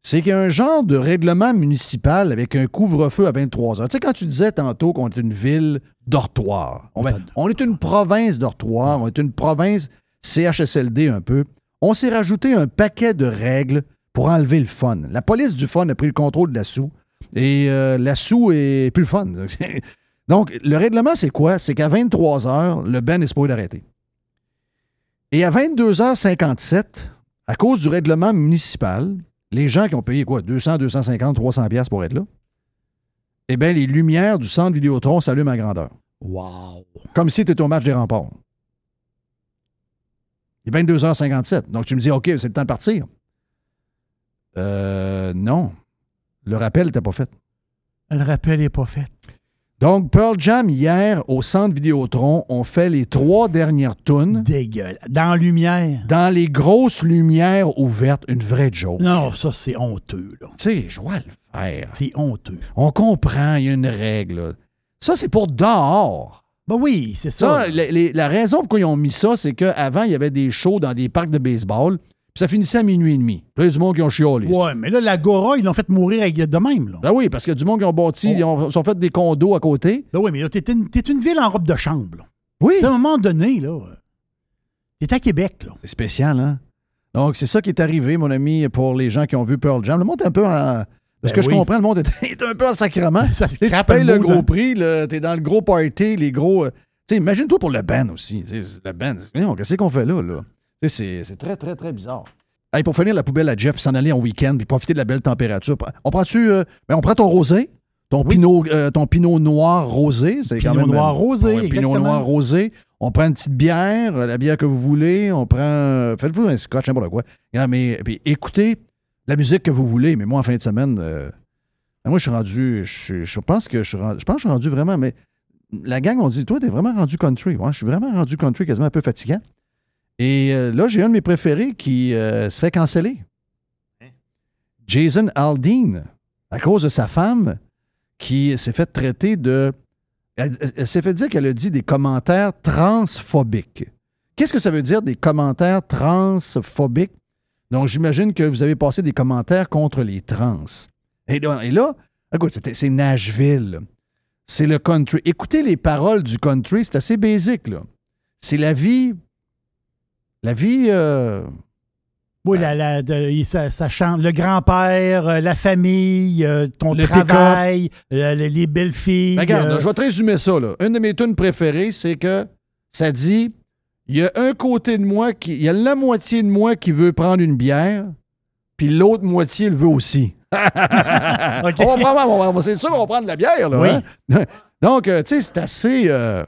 c'est qu'il y a un genre de règlement municipal avec un couvre-feu à 23 heures. Tu sais, quand tu disais tantôt qu'on est une ville dortoir, on, on est une province dortoir, on est une province CHSLD un peu, on s'est rajouté un paquet de règles pour enlever le fun. La police du fun a pris le contrôle de la sous et euh, la sous est plus le fun. Donc, le règlement, c'est quoi? C'est qu'à 23 heures, le Ben est supposé d'arrêter. Et à 22h57, à cause du règlement municipal, les gens qui ont payé quoi, 200, 250, 300 pièces pour être là, eh bien, les lumières du centre Vidéotron s'allument à grandeur. Wow. Comme si tu étais au match des remparts. Il est 22h57. Donc, tu me dis, OK, c'est le temps de partir. Euh, non. Le rappel n'était pas fait. Le rappel n'est pas fait. Donc, Pearl Jam, hier, au centre Vidéotron, ont fait les trois dernières tunes Dégueule. Dans la lumière. dans les grosses lumières ouvertes. Une vraie joke. Non, ça, c'est honteux. là. Tu sais, je vois le faire. C'est honteux. On comprend, il y a une règle. là. Ça, c'est pour dehors. Ben oui, c'est ça. Ça, les- les- la raison pourquoi ils ont mis ça, c'est qu'avant, il y avait des shows dans des parcs de baseball, puis ça finissait à minuit et demi. Là, il y a du monde qui ont chiolé. ouais, mais là, l'Agora, ils l'ont fait mourir avec de même. Là. Ben oui, parce qu'il y a du monde qui ont bâti, ils ont, fait des condos à côté. Ben oui, mais là, t'es une, t'es une ville en robe de chambre. là. Oui. Tu sais, à un moment donné, là, t'es à Québec, là. C'est spécial, hein? Donc, c'est ça qui est arrivé, mon ami, pour les gens qui ont vu Pearl Jam. Le monde est un peu en. De ce Ben que je comprends, le monde est, un peu en sacrement. Ça se Tu payes le gros prix, là, t'es dans le gros party, les gros. euh, Tu sais, imagine-toi pour le band aussi. Le band, qu'est-ce qu'on fait là? là? C'est c'est très, très, très bizarre. Hey, pour finir la poubelle à Jeff, s'en aller en week-end, puis profiter de la belle température. On prend-tu. euh, ben, on prend ton rosé, ton, pinot, euh, ton pinot noir rosé. C'est quand Pinot même. noir rosé, Ouais, pinot noir rosé. On prend une petite bière, euh, la bière que vous voulez. On prend. euh, Faites-vous un scotch, n'importe quoi. Regarde, mais puis écoutez la musique que vous voulez. Mais moi, en fin de semaine, euh, ben, moi, je suis rendu. Je, je pense que je suis rendu. Je pense que je suis rendu vraiment. Mais la gang, on dit Toi, t'es vraiment rendu country. Ouais, je suis vraiment rendu country, quasiment un peu fatigant. Et euh, là, j'ai un de mes préférés qui euh, se fait canceller. Jason Aldean, à cause de sa femme qui s'est fait traiter de. Elle, elle- elle s'est fait dire qu'elle a dit des commentaires transphobiques. Qu'est-ce que ça veut dire des commentaires transphobiques? Donc, j'imagine que vous avez passé des commentaires contre les trans. Et là, et là écoute, c'était- c'est Nashville. C'est le country. Écoutez les paroles du country, c'est assez basique, là. C'est la vie. La vie. euh, Oui, la, la- de- ça, ça chante le grand-père, euh, la famille, euh, ton Le travail, les, les belles filles. Ben, regarde, je vais te résumer ça. Là. Une de mes tunes préférées, c'est que ça dit il y a un côté de moi qui. Il y a la moitié de moi qui veut prendre une bière, puis l'autre moitié le veut aussi. On va prendre- c'est sûr qu'on va prendre de la bière, là. Oui. hein? Donc, tu sais, c'est assez. euh,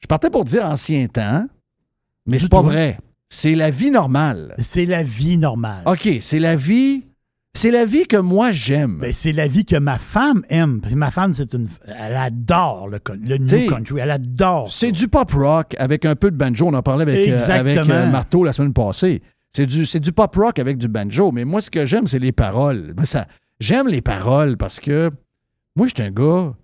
Je partais pour dire ancien temps, mais c'est pas tout. vrai. c'est la vie normale. C'est la vie normale. OK, c'est la vie. C'est la vie que moi j'aime. Ben, c'est la vie que ma femme aime. Parce que ma femme, c'est une. Elle adore le, new country. Elle adore. C'est du pop rock avec un peu de banjo. On en parlait avec, euh, avec euh, Marteau la semaine passée. C'est du, c'est du pop rock avec du banjo. Mais moi, ce que j'aime, c'est les paroles. Moi, ça, j'aime les paroles parce que moi, je suis un gars.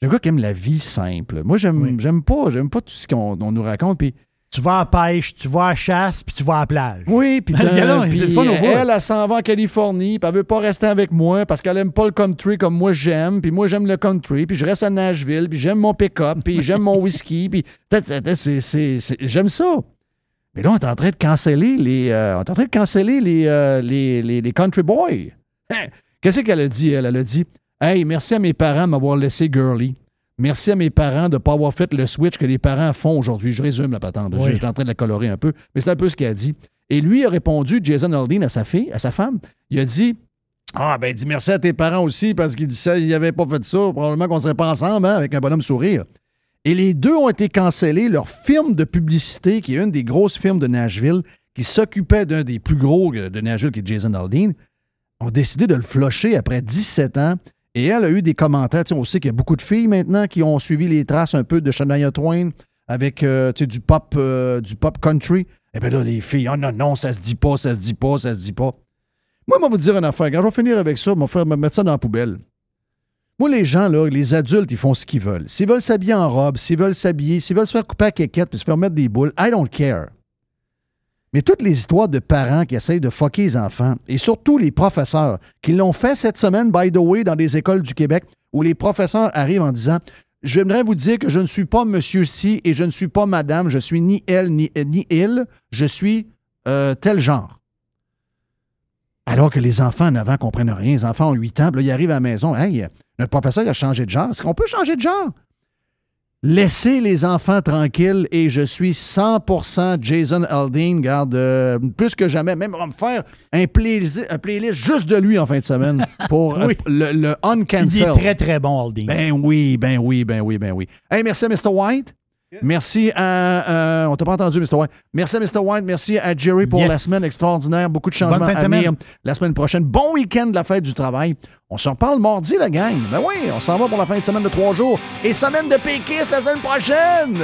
je un gars qui aime la vie simple. Moi, j'aime, j'aime pas, j'aime pas tout ce qu'on on nous raconte. Puis Tu vas à la pêche, tu vas à la chasse, puis tu vas à la plage. Oui, puis Le t'as- gars-là, c'est puis le fun au bout. elle, elle s'en va en Californie, puis elle veut pas rester avec moi parce qu'elle aime pas le country comme moi j'aime, puis moi j'aime le country, puis je reste à Nashville, puis j'aime mon pick-up, puis j'aime mon whisky, puis j'aime ça. Mais là, on est en train de canceller les, euh, on est en train de canceller les, euh, les, les- les country boys. Hein? Qu'est-ce qu'elle a dit, elle? Elle a dit Hey, merci à mes parents de m'avoir laissé girly. Merci à mes parents de ne pas avoir fait le switch que les parents font aujourd'hui. Je résume la patente. Je Oui. je suis en train de la colorer un peu, mais c'est un peu ce qu'elle a dit. Et lui a répondu, Jason Aldean, à sa fille, à sa femme. Il a dit Ah, ben, dis merci à tes parents aussi, parce qu'il dit ça, il n'avait pas fait ça. Probablement qu'on ne serait pas ensemble, hein, avec un bonhomme sourire. Et les deux ont été cancellés. Leur firme de publicité, qui est une des grosses firmes de Nashville, qui s'occupait d'un des plus gros euh, de Nashville, qui est Jason Aldean, ont décidé de le flusher après 17 ans. Et elle a eu des commentaires. Tu sais, on sait qu'il y a beaucoup de filles maintenant qui ont suivi les traces un peu de Shania Twain avec euh, tu sais, du pop euh, du pop country. Et bien là, les filles, oh non, non, ça se dit pas, ça se dit pas, ça se dit pas. Moi, je vais vous dire une affaire. Quand je vais finir avec ça, je vais me mettre ça dans la poubelle. Moi, les gens, là, les adultes, ils font ce qu'ils veulent. S'ils veulent s'habiller en robe, s'ils veulent s'habiller, s'ils veulent se faire couper à quéquette puis se faire mettre des boules, I don't care. Mais toutes les histoires de parents qui essayent de fucker les enfants, et surtout les professeurs, qui l'ont fait cette semaine, by the way, dans des écoles du Québec, où les professeurs arrivent en disant J'aimerais vous dire que je ne suis pas monsieur ci et je ne suis pas madame, je suis ni elle ni, ni il, je suis euh, tel genre. Alors que les enfants en avant ne comprennent rien. Les enfants ont 8 ans, puis ils arrivent à la maison. Hey, notre professeur a changé de genre. Est-ce qu'on peut changer de genre? Laissez les enfants tranquilles et je suis 100% Jason Aldean. Garde euh, plus que jamais. Même on va me faire un, un playlist juste de lui en fin de semaine pour euh, le, le Il uncancel. est très, très bon, Aldine. Ben oui, ben oui, ben oui, ben oui. Hey, merci à Mr. White. Merci à. euh, on t'a pas entendu, Mr. White. Merci à Mr. White. Merci à Jerry pour Yes. la semaine extraordinaire. Beaucoup de changements Bonne fin de à semaine. venir la semaine prochaine. Bon week-end de la fête du travail. On s'en reparle mardi, la gang. Ben oui, on s'en va pour la fin de semaine de trois jours. Et semaine de péquiste la semaine prochaine.